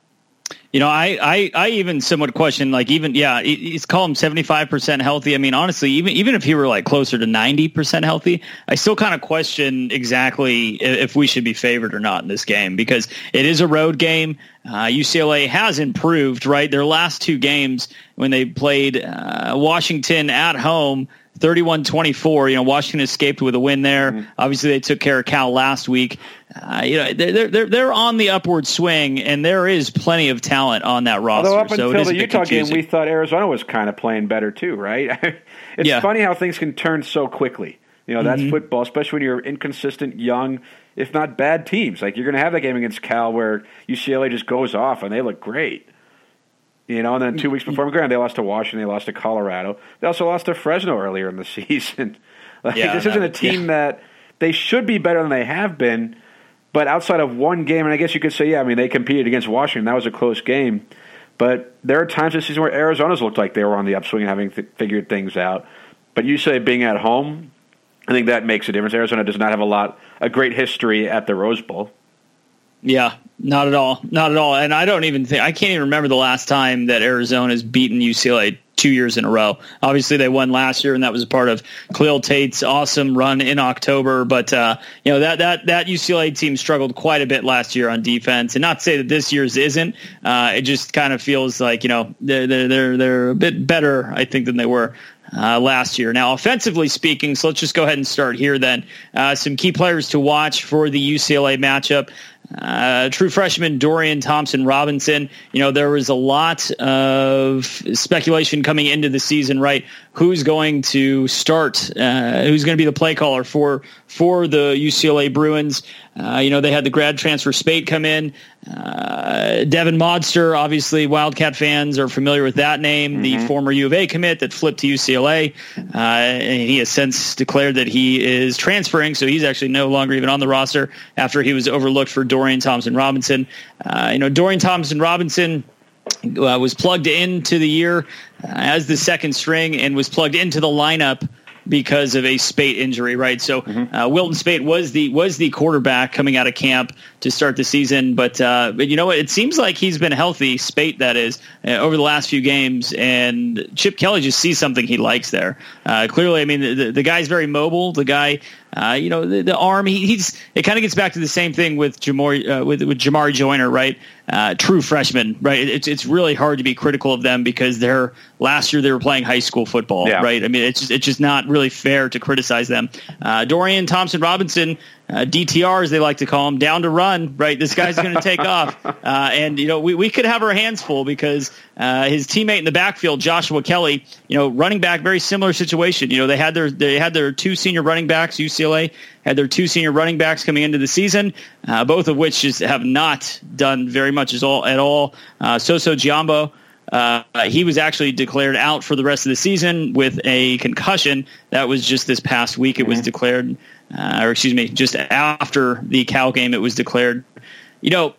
You know, I, I, I even somewhat question, like, even, yeah, he's call him 75% healthy. I mean, honestly, even, even if he were like closer to 90% healthy, I still kind of question exactly if we should be favored or not in this game because it is a road game. Uh, UCLA has improved, right? Their last two games when they played uh, Washington at home, 31-24. You know, Washington escaped with a win there. Mm-hmm. Obviously, they took care of Cal last week. Uh, you know, they're, they're they're on the upward swing, and there is plenty of talent on that roster. Although up so until the Utah game, we thought Arizona was kind of playing better too, right? it's yeah. funny how things can turn so quickly. You know, that's mm-hmm. football, especially when you're inconsistent, young, if not bad teams. Like you're going to have that game against Cal where UCLA just goes off and they look great. You know, and then two mm, weeks mm. before McGrath, they lost to Washington, they lost to Colorado. They also lost to Fresno earlier in the season. like, yeah, this isn't a team yeah. that they should be better than they have been. But outside of one game, and I guess you could say, yeah, I mean, they competed against Washington. That was a close game. But there are times this season where Arizona's looked like they were on the upswing and having th- figured things out. But you say being at home, I think that makes a difference. Arizona does not have a lot, a great history at the Rose Bowl. Yeah, not at all. Not at all. And I don't even think I can't even remember the last time that Arizona has beaten UCLA two years in a row. Obviously, they won last year, and that was a part of Khalil Tate's awesome run in October. But uh, you know that that that UCLA team struggled quite a bit last year on defense, and not to say that this year's isn't. Uh, it just kind of feels like you know they're they're they're a bit better, I think, than they were uh, last year. Now, offensively speaking, so let's just go ahead and start here then. Uh, some key players to watch for the UCLA matchup. Uh, true freshman Dorian Thompson Robinson. You know, there was a lot of speculation coming into the season, right? Who's going to start? Uh, who's going to be the play caller for for the UCLA Bruins? Uh, you know, they had the grad transfer Speight come in. Uh, Devon Modster, obviously, Wildcat fans are familiar with that name, mm-hmm. the former U of A commit that flipped to UCLA. Uh, he has since declared that he is transferring, so he's actually no longer even on the roster after he was overlooked for Dorian Thompson Robinson. Uh, you know, Dorian Thompson Robinson. Uh, was plugged into the year uh, as the second string and was plugged into the lineup because of a Speight injury, right? So mm-hmm. uh, Wilton Speight was the was the quarterback coming out of camp to start the season, but uh, but you know what? It seems like he's been healthy, Speight that is, uh, over the last few games, and Chip Kelly just sees something he likes there. Uh, clearly, I mean the, the guy's very mobile. The guy uh, you know, the, the arm. He, he's it kind of gets back to the same thing with Jamar uh, with with Jamarye Joiner, right? Uh, true freshman, right? It's it's really hard to be critical of them because they're last year they were playing high school football, yeah. right? I mean, it's just, it's just not really fair to criticize them. Uh, Dorian Thompson Robinson uh, DTR, as they like to call him, down to run. Right, this guy's going to take off, uh, and you know we, we could have our hands full because uh, his teammate in the backfield, Joshua Kelly, you know, running back, very similar situation. You know, they had their they had their two senior running backs. UCLA had their two senior running backs coming into the season, uh, both of which just have not done very much as all at all. Uh, Soso Jamabo. Uh, he was actually declared out for the rest of the season with a concussion. That was just this past week. It was mm-hmm. declared, uh, or excuse me, just after the Cal game, it was declared. You know,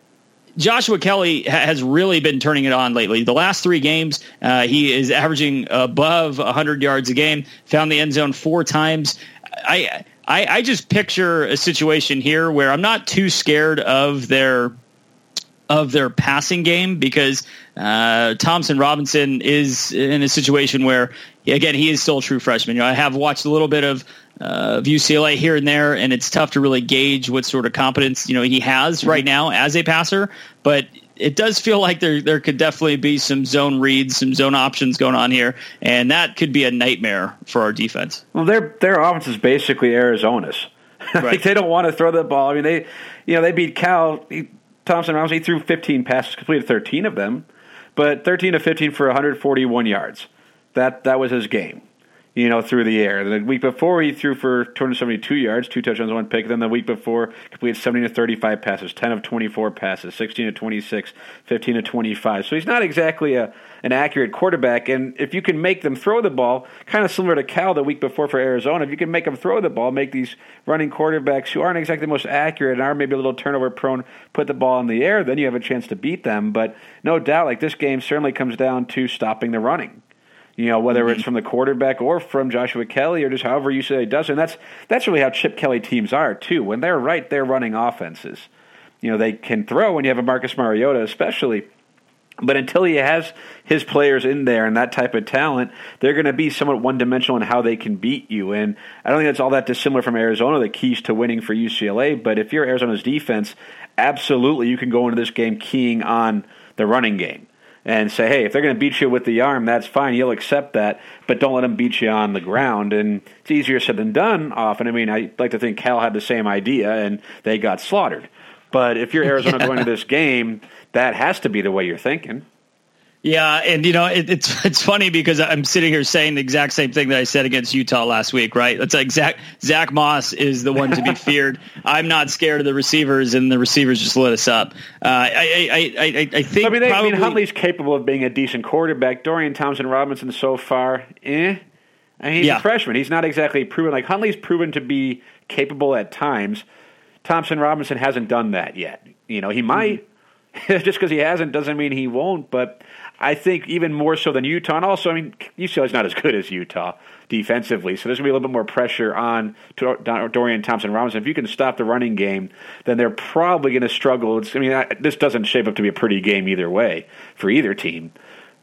Joshua Kelly has really been turning it on lately. The last three games, uh, he is averaging above 100 yards a game. Found the end zone four times. I, I, I just picture a situation here where I'm not too scared of their of their passing game because uh, Thompson Robinson is in a situation where, again, he is still a true freshman. You know, I have watched a little bit of, uh, of UCLA here and there, and it's tough to really gauge what sort of competence you know he has right now as a passer. But it does feel like there there could definitely be some zone reads, some zone options going on here, and that could be a nightmare for our defense. Well, their their offense is basically Arizona's. Right. like they don't want to throw the ball. I mean, they you know they beat Cal. Thompson Robinson, he threw 15 passes, completed 13 of them, but 13 to 15 for 141 yards. That that was his game you know, through the air. The week before, he threw for 272 yards, two touchdowns, one pick. Then the week before, completed 70 to 35 passes, 10 of 24 passes, 16 to 26, 15 to 25. So he's not exactly a an accurate quarterback. And if you can make them throw the ball, kind of similar to Cal the week before for Arizona, if you can make them throw the ball, make these running quarterbacks who aren't exactly the most accurate and are maybe a little turnover prone, put the ball in the air, then you have a chance to beat them. But no doubt, like this game certainly comes down to stopping the running you know, whether mm-hmm. it's from the quarterback or from Joshua Kelly or just however you say it does. And that's that's really how Chip Kelly teams are too. When they're right, they're running offenses. You know, they can throw when you have a Marcus Mariota, especially. But until he has his players in there and that type of talent, they're going to be somewhat one dimensional in how they can beat you. And I don't think that's all that dissimilar from Arizona, the keys to winning for UCLA. But if you're Arizona's defense, absolutely you can go into this game keying on the running game and say, hey, if they're going to beat you with the arm, that's fine. You'll accept that, but don't let them beat you on the ground. And it's easier said than done often. I mean, I like to think Cal had the same idea and they got slaughtered. But if you're Arizona yeah. going to this game, that has to be the way you're thinking. Yeah, and you know it, it's it's funny because I'm sitting here saying the exact same thing that I said against Utah last week, right? It's like Zach Zack Moss is the one to be feared. I'm not scared of the receivers, and the receivers just lit us up. Uh, I, I, I I think. I mean, they, probably, I mean, Huntley's capable of being a decent quarterback. Dorian Thompson Robinson so far, eh? I mean, he's yeah. a freshman. He's not exactly proven. Like Huntley's proven to be capable at times. Thompson Robinson hasn't done that yet. You know, he might. Mm-hmm. Just because he hasn't doesn't mean he won't. But I think even more so than Utah. And also, I mean, UCLA is not as good as Utah defensively, so there's going to be a little bit more pressure on Dorian Thompson Robinson. If you can stop the running game, then they're probably going to struggle. It's, I mean, I, this doesn't shape up to be a pretty game either way for either team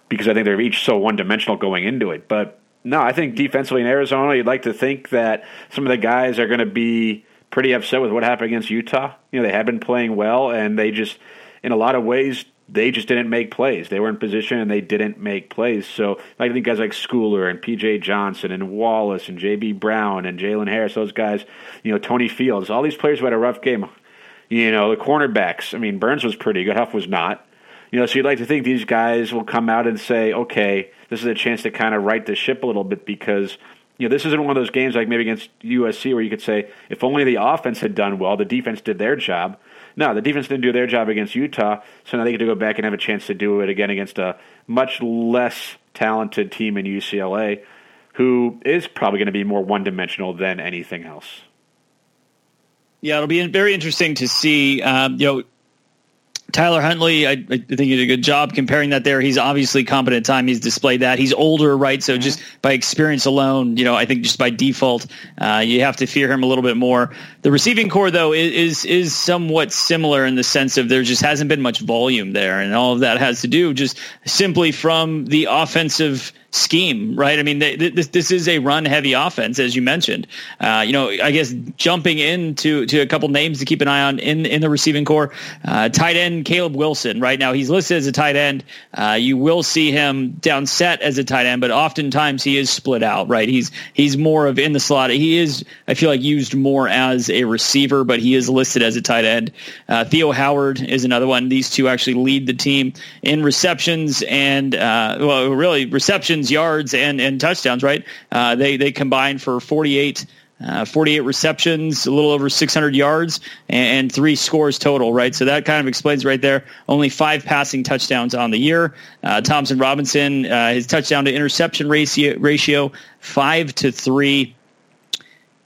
because I think they're each so one dimensional going into it. But no, I think defensively in Arizona, you'd like to think that some of the guys are going to be pretty upset with what happened against Utah. You know, they had been playing well, and they just, in a lot of ways, they just didn't make plays. They were in position and they didn't make plays. So I think guys like Schooler and P.J. Johnson and Wallace and J.B. Brown and Jalen Harris, those guys, you know, Tony Fields, all these players who had a rough game. You know, the cornerbacks. I mean, Burns was pretty good. Huff was not. You know, so you'd like to think these guys will come out and say, okay, this is a chance to kind of right the ship a little bit because you know, this isn't one of those games like maybe against USC where you could say, if only the offense had done well, the defense did their job. No, the defense didn't do their job against Utah, so now they get to go back and have a chance to do it again against a much less talented team in UCLA, who is probably going to be more one dimensional than anything else. Yeah, it'll be very interesting to see. Um, you know, Tyler Huntley, I, I, think he did a good job comparing that there. He's obviously competent time. He's displayed that. He's older, right? So mm-hmm. just by experience alone, you know, I think just by default, uh, you have to fear him a little bit more. The receiving core, though, is, is somewhat similar in the sense of there just hasn't been much volume there, and all of that has to do just simply from the offensive scheme, right? I mean, they, this this is a run heavy offense, as you mentioned. Uh, you know, I guess jumping into to a couple names to keep an eye on in in the receiving core, uh, tight end Caleb Wilson right now. He's listed as a tight end. Uh, you will see him down set as a tight end, but oftentimes he is split out. Right, he's he's more of in the slot. He is I feel like used more as a receiver, but he is listed as a tight end. Uh, Theo Howard is another one. These two actually lead the team in receptions and uh, well, really receptions, yards, and and touchdowns. Right, uh, they they combine for forty eight. Uh, 48 receptions, a little over 600 yards, and, and, three scores total, right? So that kind of explains right there. Only five passing touchdowns on the year. Uh, Thompson Robinson, uh, his touchdown to interception ratio, ratio five to three.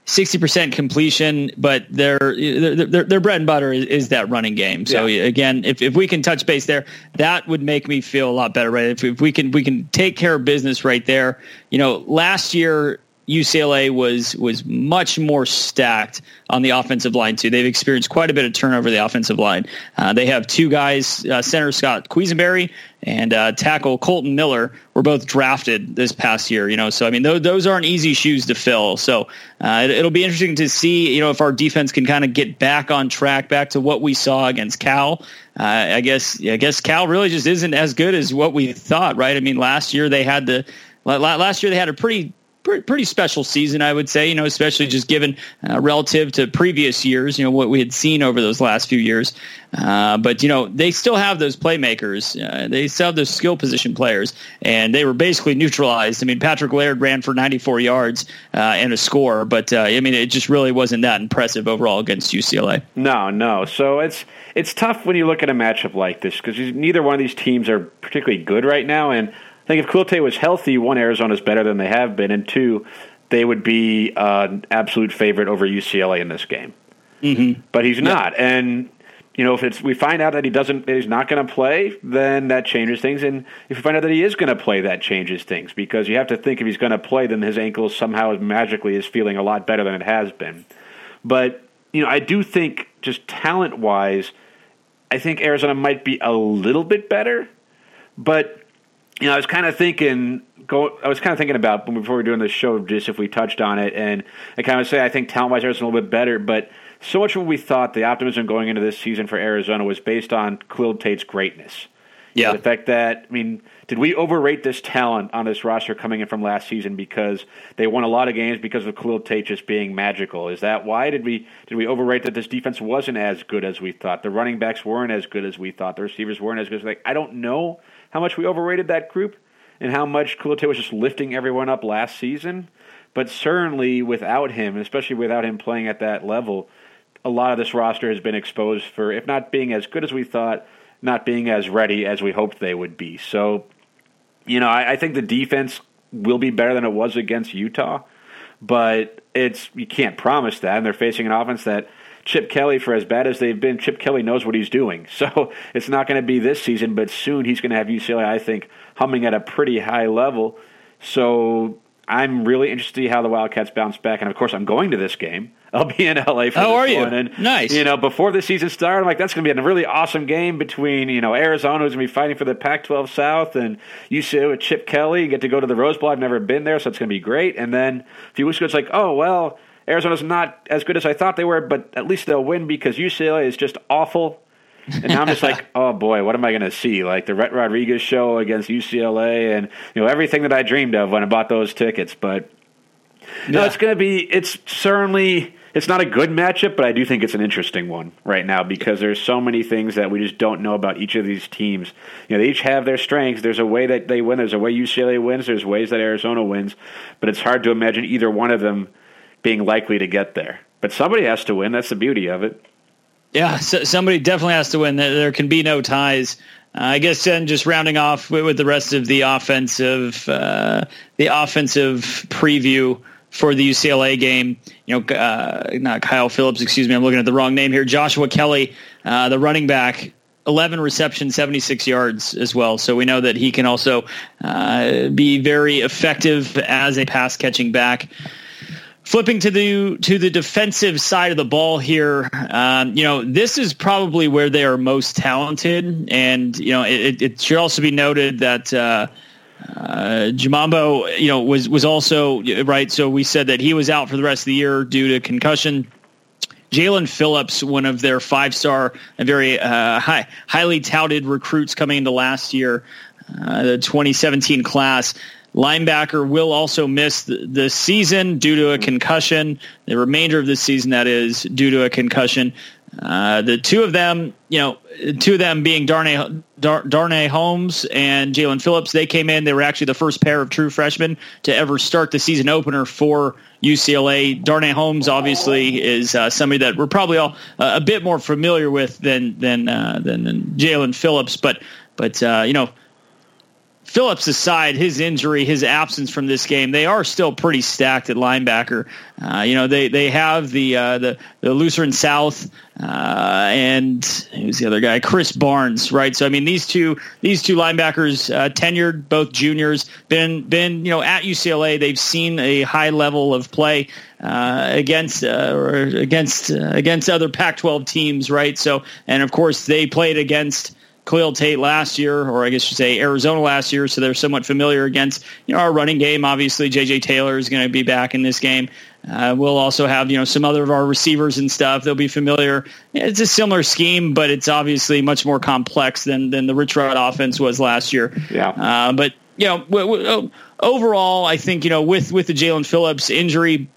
60% completion, but their, their, their bread and butter is, is that running game. So yeah. again, if, if we can touch base there, that would make me feel a lot better, right? If, if we can, we can take care of business right there. You know, last year, UCLA was was much more stacked on the offensive line too. They've experienced quite a bit of turnover the offensive line. Uh, they have two guys, uh, center Scott Quessenberry and uh, tackle Kolton Miller, were both drafted this past year. You know, so I mean those, those aren't easy shoes to fill. So uh, it, will be interesting to see you know if our defense can kind of get back on track, back to what we saw against Cal. Uh, I guess I guess Cal really just isn't as good as what we thought, right? I mean, last year they had the last year they had a pretty pretty special season, I would say. You know, especially just given uh, relative to previous years. You know what we had seen over those last few years. Uh, but you know, they still have those playmakers. Uh, they still have those skill position players, and they were basically neutralized. I mean, Patrick Laird ran for 94 yards uh, and a score, but uh, I mean, it just really wasn't that impressive overall against UCLA. No, no. So it's it's tough when you look at a matchup like this because neither one of these teams are particularly good right now, and I think if Khalil Tate was healthy, one, Arizona's better than they have been, and two, they would be uh, an absolute favorite over UCLA in this game. Mm-hmm. But he's not, and you know if it's we find out that he doesn't, that he's not going to play, then that changes things. And if we find out that he is going to play, that changes things because you have to think if he's going to play, then his ankle somehow magically is feeling a lot better than it has been. But you know, I do think just talent wise, I think Arizona might be a little bit better, but you know, I was kind of thinking, go. I was kind of thinking about before we were doing this show, just if we touched on it, and I kind of say I think talent wise, Arizona a little bit better, but so much of what we thought the optimism going into this season for Arizona was based on Khalil Tate's greatness. Yeah, the fact that I mean, did we overrate this talent on this roster coming in from last season because they won a lot of games because of Khalil Tate just being magical? Is that why did we did we overrate that this defense wasn't as good as we thought? The running backs weren't as good as we thought. The receivers weren't as good. Like I don't know how much we overrated that group and how much Khalil was just lifting everyone up last season. But certainly without him, especially without him playing at that level, a lot of this roster has been exposed for, if not being as good as we thought, not being as ready as we hoped they would be. So, you know, I, I think the defense will be better than it was against Utah, but it's you can't promise that, and they're facing an offense that Chip Kelly, for as bad as they've been, Chip Kelly knows what he's doing. So it's not going to be this season, but soon he's going to have UCLA, I think, humming at a pretty high level. So I'm really interested to see how the Wildcats bounce back. And of course, I'm going to this game. I'll be in LA for oh, this are you? And, nice. You know, before the season started, I'm like, that's going to be a really awesome game between, you know, Arizona, who's going to be fighting for the Pac 12 South, and UCLA with Chip Kelly. You get to go to the Rose Bowl. I've never been there, so it's going to be great. And then a few weeks ago, it's like, oh, well, Arizona's not as good as I thought they were, but at least they'll win because UCLA is just awful. And now I'm just like, oh boy, what am I going to see? Like the Rhett Rodriguez show against UCLA, and you know everything that I dreamed of when I bought those tickets. But no, yeah. it's going to be. It's certainly. It's not a good matchup, but I do think it's an interesting one right now because there's so many things that we just don't know about each of these teams. You know, they each have their strengths. There's a way that they win. There's a way UCLA wins. There's ways that Arizona wins, but it's hard to imagine either one of them being likely to get there. But somebody has to win. That's the beauty of it. Yeah, so somebody definitely has to win. There can be no ties. Uh, I guess then just rounding off with, the rest of the offensive, uh, the offensive preview for the UCLA game. You know, uh, not Kyle Phillips. Excuse me, I'm looking at the wrong name here. Joshua Kelly, uh, the running back, 11 receptions, 76 yards as well. So we know that he can also uh, be very effective as a pass catching back. Flipping to the to the defensive side of the ball here, um, you know this is probably where they are most talented, and you know it, it should also be noted that uh, uh, Jamabo, you know, was was also right. So we said that he was out for the rest of the year due to concussion. Jaelan Phillips, one of their five star, and very uh, high, highly touted recruits coming into last year, uh, the 2017 class. Linebacker will also miss the, the, season due to a concussion. The remainder of the season, that is, due to a concussion. Uh, the two of them, you know, two of them being Darnay, Dar- Darnay Holmes and Jaelan Phillips, they came in. They were actually the first pair of true freshmen to ever start the season opener for UCLA. Darnay Holmes obviously is uh, somebody that we're probably all uh, a bit more familiar with than than uh, than, than Jaelan Phillips, but but uh, you know Phillips aside, his injury, his absence from this game, they are still pretty stacked at linebacker. Uh, you know, they they have the uh, the the Lucerne South uh, and who's the other guy, Krys Barnes, right? So I mean, these two these two linebackers, uh, tenured, both juniors, been been you know at UCLA, they've seen a high level of play. Uh, against uh, or against uh, against other Pac-12 teams, right? So, and of course, they played against Khalil Tate last year, or I guess you say Arizona last year, so they're somewhat familiar against you know our running game. Obviously, J.J. Taylor is going to be back in this game. Uh, we'll also have you know some other of our receivers and stuff. They'll be familiar. It's a similar scheme, but it's obviously much more complex than than the Rich Rod offense was last year. Yeah. Uh, but you know, w- w- overall, I think you know with with the Jaelan Phillips injury,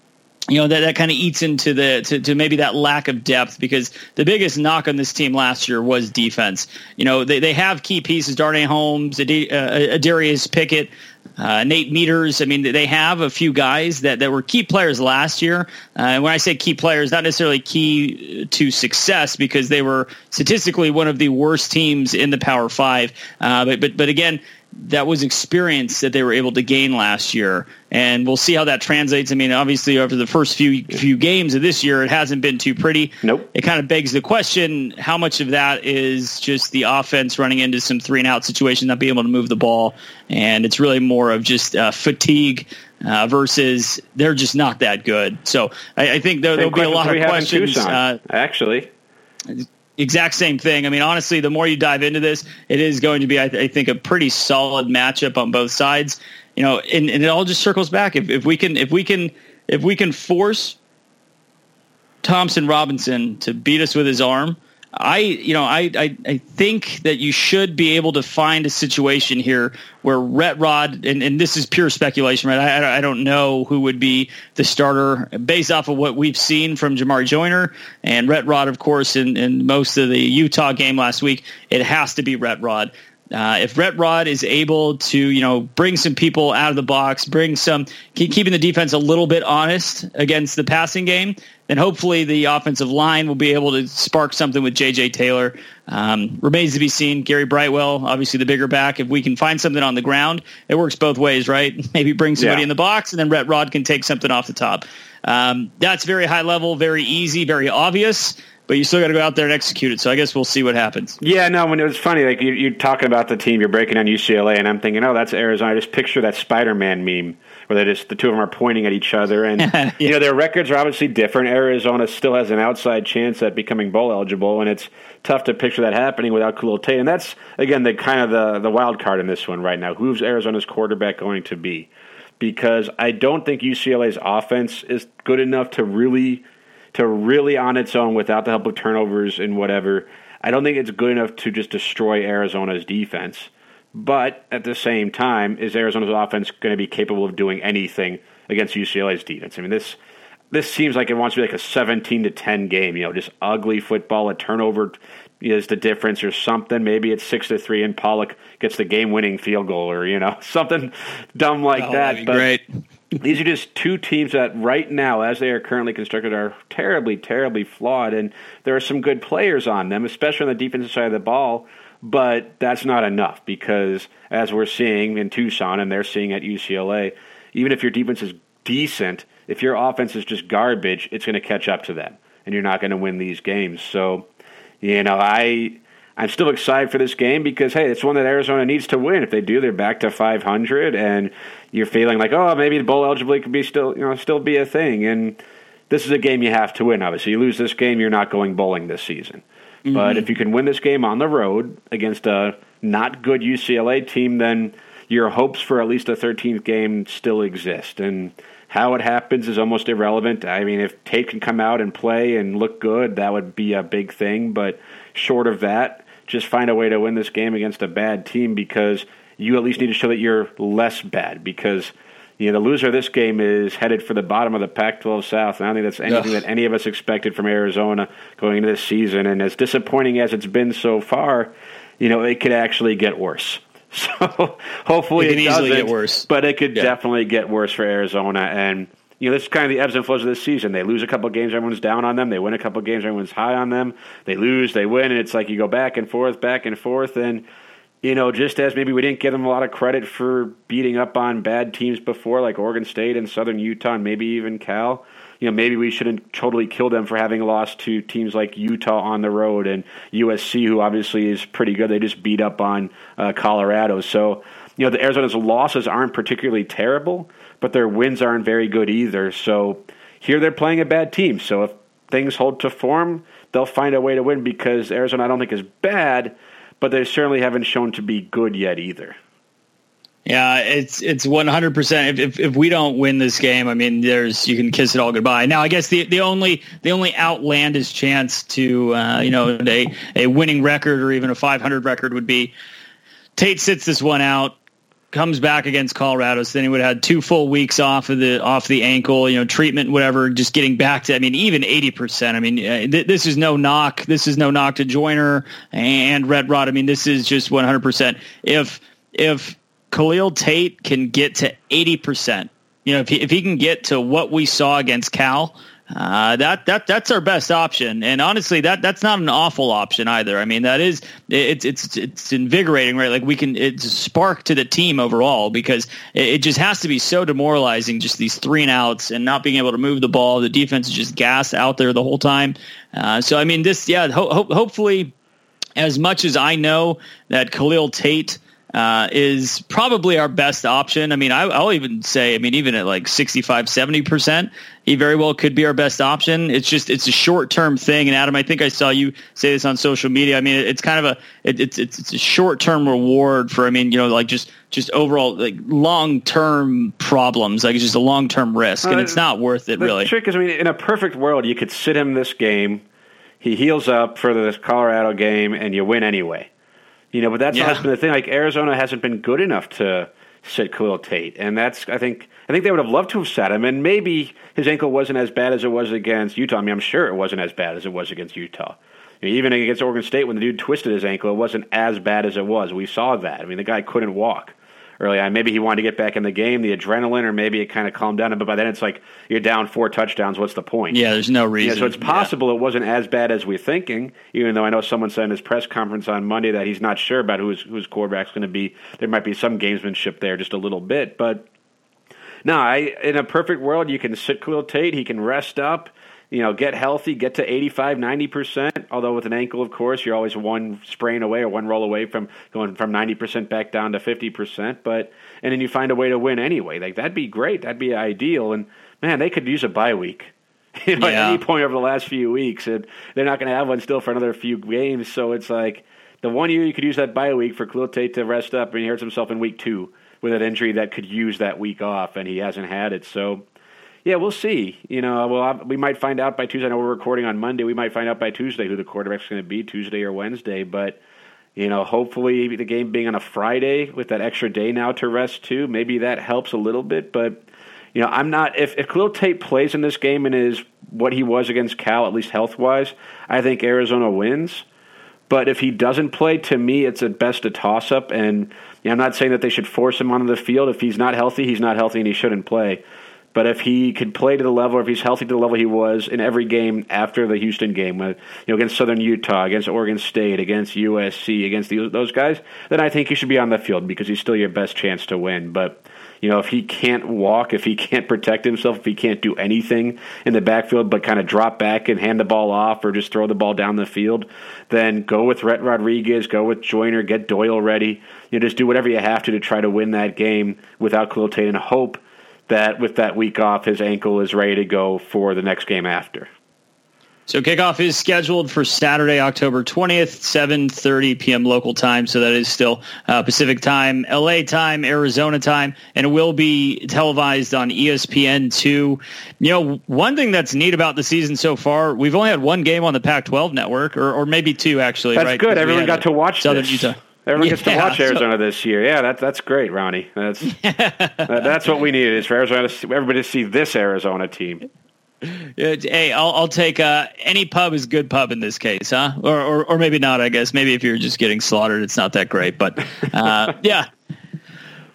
you know that, that kind of eats into the to, to, maybe that lack of depth because the biggest knock on this team last year was defense. You know they, they have key pieces: Darnay Holmes, Ad- uh, Adarius Pickett, uh, Nate Meadors. I mean they have a few guys that, that were key players last year. Uh, and when I say key players, not necessarily key to success because they were statistically one of the worst teams in the Power Five. Uh, but but but again that was experience that they were able to gain last year, and we'll see how that translates. I mean, obviously, over the first few few games of this year, it hasn't been too pretty. Nope. It kind of begs the question: how much of that is just the offense running into some three and out situations, not being able to move the ball, and it's really more of just uh, fatigue uh, versus they're just not that good. So I, I think there, will be a lot of questions. Uh, actually exact same thing. I mean, honestly, the more you dive into this, it is going to be, I, th- I think, a pretty solid matchup on both sides. You know, and, and, it all just circles back. If, if we can, if we can, if we can force Thompson Robinson to beat us with his arm, I, you know, I, I, I, think that you should be able to find a situation here where Rhett Rod, and, and this is pure speculation, right? I, I don't know who would be the starter based off of what we've seen from Jamarye Joiner and Rhett Rod, of course, in, in most of the Utah game last week. It has to be Rhett Rod. Uh, if Rhett Rod is able to, you know, bring some people out of the box, bring some, keep, keeping the defense a little bit honest against the passing game, then hopefully the offensive line will be able to spark something with J.J. Taylor. Um, remains to be seen. Gary Brightwell, obviously the bigger back. If we can find something on the ground, it works both ways, right? Maybe bring somebody yeah. in the box, and then Rhett Rod can take something off the top. Um, that's very high level, very easy, very obvious but you still got to go out there and execute it. So I guess we'll see what happens. Yeah, no, when it was funny, like you, are talking about the team, you're breaking on UCLA, and I'm thinking, oh, that's Arizona. I just picture that Spider-Man meme where they just the two of them are pointing at each other, and yeah. you know their records are obviously different. Arizona still has an outside chance at becoming bowl eligible, and it's tough to picture that happening without Khalil Tate. And that's again the kind of the the wild card in this one right now. Who's Arizona's quarterback going to be? Because I don't think UCLA's offense is good enough to really to really on its own without the help of turnovers and whatever. I don't think it's good enough to just destroy Arizona's defense. But at the same time, is Arizona's offense going to be capable of doing anything against UCLA's defense? I mean, this this seems like it wants to be like a 17 to 10 game, you know, just ugly football, a turnover is the difference or something. Maybe it's 6 to 3 and Pollack gets the game winning field goal or, you know, something dumb like oh, that. But great these are just two teams that right now as they are currently constructed are terribly terribly flawed and there are some good players on them especially on the defensive side of the ball but that's not enough because as we're seeing in Tucson and they're seeing at UCLA even if your defense is decent if your offense is just garbage it's going to catch up to them and you're not going to win these games so you know I I'm still excited for this game because hey, it's one that Arizona needs to win. If they do, they're back to 500, and you're feeling like, oh, maybe the bowl eligibility could be still, you know, still be a thing. And this is a game you have to win. Obviously, you lose this game, you're not going bowling this season. Mm-hmm. But if you can win this game on the road against a not good UCLA team, then your hopes for at least a 13th game still exist. And How it happens is almost irrelevant. I mean, if Tate can come out and play and look good, that would be a big thing. But short of that, just find a way to win this game against a bad team because you at least need to show that you're less bad because you know the loser of this game is headed for the bottom of the Pac-12 South. And I don't think that's anything that any of us expected from Arizona going into this season. And as disappointing as it's been so far, you know it could actually get worse. So hopefully it, it doesn't, get worse. But it could yeah. definitely get worse for Arizona. And you know, this is kind of the ebbs and flows of this season. They lose a couple games, everyone's down on them. They win a couple games, everyone's high on them. They lose, they win, and it's like you go back and forth, back and forth. And, you know, just as maybe we didn't give them a lot of credit for beating up on bad teams before, like Oregon State and Southern Utah, and maybe even Cal, you know, maybe we shouldn't totally kill them for having lost to teams like Utah on the road and USC, who obviously is pretty good. They just beat up on uh, Colorado. So, you know, the Arizona's losses aren't particularly terrible but their wins aren't very good either. So here they're playing a bad team. So if things hold to form, they'll find a way to win because Arizona I don't think is bad, but they certainly haven't shown to be good yet either. Yeah, it's it's one hundred percent. If if we don't win this game, I mean, there's you can kiss it all goodbye. Now, I guess the the only the only outlandish chance to uh, you know a a winning record or even a five hundred record would be Tate sits this one out comes back against Colorado, so then he would have had two full weeks off of the off the ankle, you know, treatment, whatever. Just getting back to, I mean, even eighty percent. I mean, uh, th- this is no knock. This is no knock to Joiner and Rhett Rod. I mean, this is just one hundred percent. If if Khalil Tate can get to eighty percent, you know, if he, if he can get to what we saw against Cal, uh, that that that's our best option, and honestly, that that's not an awful option either. I mean, that is it's it's it's invigorating, right? Like we can it's a spark to the team overall because it, it just has to be so demoralizing, just these three and outs and not being able to move the ball. The defense is just gas out there the whole time. Uh, so I mean, this yeah, ho- ho- hopefully, as much as I know that Khalil Tate uh, is probably our best option. I mean, I, will even say, I mean, even at like 65, 70%, he very well could be our best option. It's just, it's a short term thing. And Adam, I think I saw you say this on social media. I mean, it's kind of a, it, it's, it's, it's a short term reward for, I mean, you know, like just, just overall like long term problems. Like it's just a long term risk and uh, it's not worth it the really. The trick is, I mean, in a perfect world, you could sit him this game. He heals up for this Colorado game and you win anyway. You know, but that's yeah. been the thing. Like Arizona hasn't been good enough to sit Khalil Tate, and that's I think I think they would have loved to have sat him, and maybe his ankle wasn't as bad as it was against Utah. I mean, I'm sure it wasn't as bad as it was against Utah. even against Oregon State, when the dude twisted his ankle, it wasn't as bad as it was. We saw that. I mean, the guy couldn't walk early on. Maybe he wanted to get back in the game, the adrenaline, or maybe it kind of calmed down. But by then, it's like you're down four touchdowns. What's the point? Yeah, there's no reason. Yeah, so it's possible yeah. it wasn't as bad as we're thinking. Even though I know someone said in his press conference on Monday that he's not sure about who's whose quarterback's going to be. There might be some gamesmanship there, just a little bit, but. No, I, in a perfect world, you can sit Khalil Tate. He can rest up you know, get healthy, get to 85, 90%. Although with an ankle, of course, you're always one sprain away or one roll away from going from 90% back down to 50%. But, and then you find a way to win anyway. Like, that'd be great. That'd be ideal. And, man, they could use a bye week. You know, yeah. at any point over the last few weeks, and they're not going to have one still for another few games. So it's like the one year you could use that bye week for Khalil to rest up, and he hurts himself in week two with an injury that could use that week off, and he hasn't had it. So yeah, we'll see. You know, well, we might find out by Tuesday. I know we're recording on Monday. We might find out by Tuesday who the quarterback's going to be Tuesday or Wednesday. But you know, hopefully the game being on a Friday with that extra day now to rest too, maybe that helps a little bit. But you know, I'm not if if Khalil Tate plays in this game and is what he was against Cal, at least health wise, I think Arizona wins. But if he doesn't play, to me, it's at best a toss up. And you know, I'm not saying that they should force him onto the field. If he's not healthy, he's not healthy, and he shouldn't play. But if he could play to the level, if he's healthy to the level he was in every game after the Houston game, uh, you know, against Southern Utah, against Oregon State, against USC, against the, those guys, then I think he should be on the field because he's still your best chance to win. But you know, if he can't walk, if he can't protect himself, if he can't do anything in the backfield but kind of drop back and hand the ball off or just throw the ball down the field, then go with Rhett Rodriguez, go with Joiner, get Doyle ready. You know, just do whatever you have to to try to win that game without Khalil Tate and hope that with that week off, his ankle is ready to go for the next game after. So kickoff is scheduled for Saturday, October 20th, 7.30 p.m. local time. So that is still uh, Pacific time, LA time, Arizona time, and it will be televised on ESPN2. You know, one thing that's neat about the season so far, we've only had one game on the Pac-12 network, or, or maybe two actually. That's right? good. Everyone got to watch Southern this. Utah. Everyone gets to watch Arizona so, this year. Yeah, that's that's great, Ronnie. That's that's what we needed is for Arizona, everybody to see this Arizona team. Hey, I'll, I'll take uh, any pub is good pub in this case, huh? Or, or, or maybe not. I guess maybe if you're just getting slaughtered, it's not that great. But uh, yeah,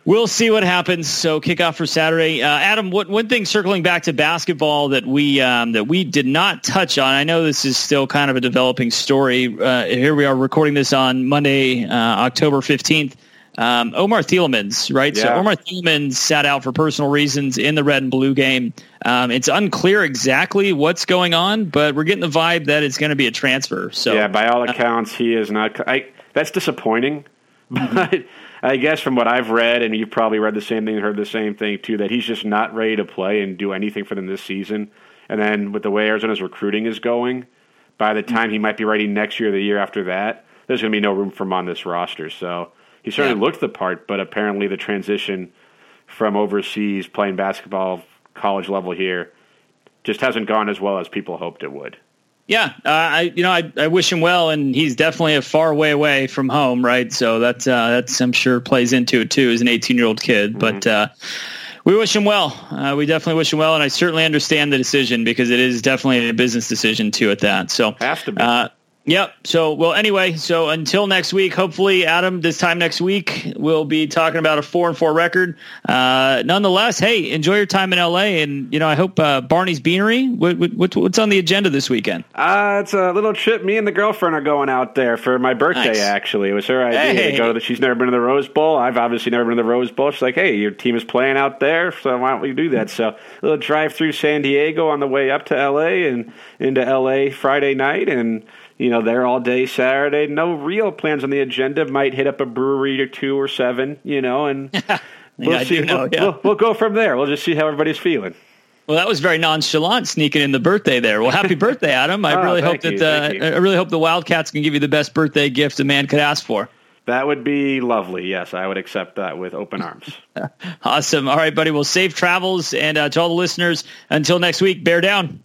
we'll see what happens. So kickoff for Saturday. Uh, Adam, what, one thing circling back to basketball that we um, that we did not touch on. I know this is still kind of a developing story. Uh, here we are recording this on Monday, uh, October fifteenth. Um, Omar Thielemans, right? Yeah. So Omar Thielemans sat out for personal reasons in the red and blue game. Um, it's unclear exactly what's going on, but we're getting the vibe that it's going to be a transfer. So yeah, by all accounts, he is not. I, that's disappointing, but I guess from what I've read, and you've probably read the same thing, heard the same thing too, that he's just not ready to play and do anything for them this season. And then with the way Arizona's recruiting is going, by the time he might be ready next year, or the year after that, there's going to be no room for him on this roster. So he certainly yeah. looked the part, but apparently the transition from overseas playing basketball college level here just hasn't gone as well as people hoped it would. Yeah, uh, I you know I, I wish him well, and he's definitely a far way away from home, right? So that's uh, that's I'm sure plays into it too as an 18 year old kid. Mm-hmm. But uh, we wish him well. Uh, we definitely wish him well, and I certainly understand the decision because it is definitely a business decision too. At that, so has to be. Uh, Yep. So, well, anyway, so until next week, hopefully, Adam, this time next week, we'll be talking about a four and four record. Uh, nonetheless, hey, enjoy your time in LA, and you know, I hope uh, Barney's Beanery. What, what, what's on the agenda this weekend? Uh, it's a little trip. Me and the girlfriend are going out there for my birthday. Nice. Actually, it was her idea hey. to go. To, she's never been to the Rose Bowl. I've obviously never been to the Rose Bowl. She's like, "Hey, your team is playing out there, so why don't we do that?" So, a little drive through San Diego on the way up to LA and into LA Friday night, and you know, there all day Saturday. No real plans on the agenda. Might hit up a brewery or two or seven, you know, and we'll yeah, see. Know, we'll, yeah. we'll, we'll go from there. We'll just see how everybody's feeling. Well, that was very nonchalant sneaking in the birthday there. Well, happy birthday, Adam. I oh, really hope that uh, I really hope the Wildcats can give you the best birthday gift a man could ask for. That would be lovely. Yes, I would accept that with open arms. awesome. All right, buddy. Well, safe travels, and uh, to all the listeners, until next week, bear down.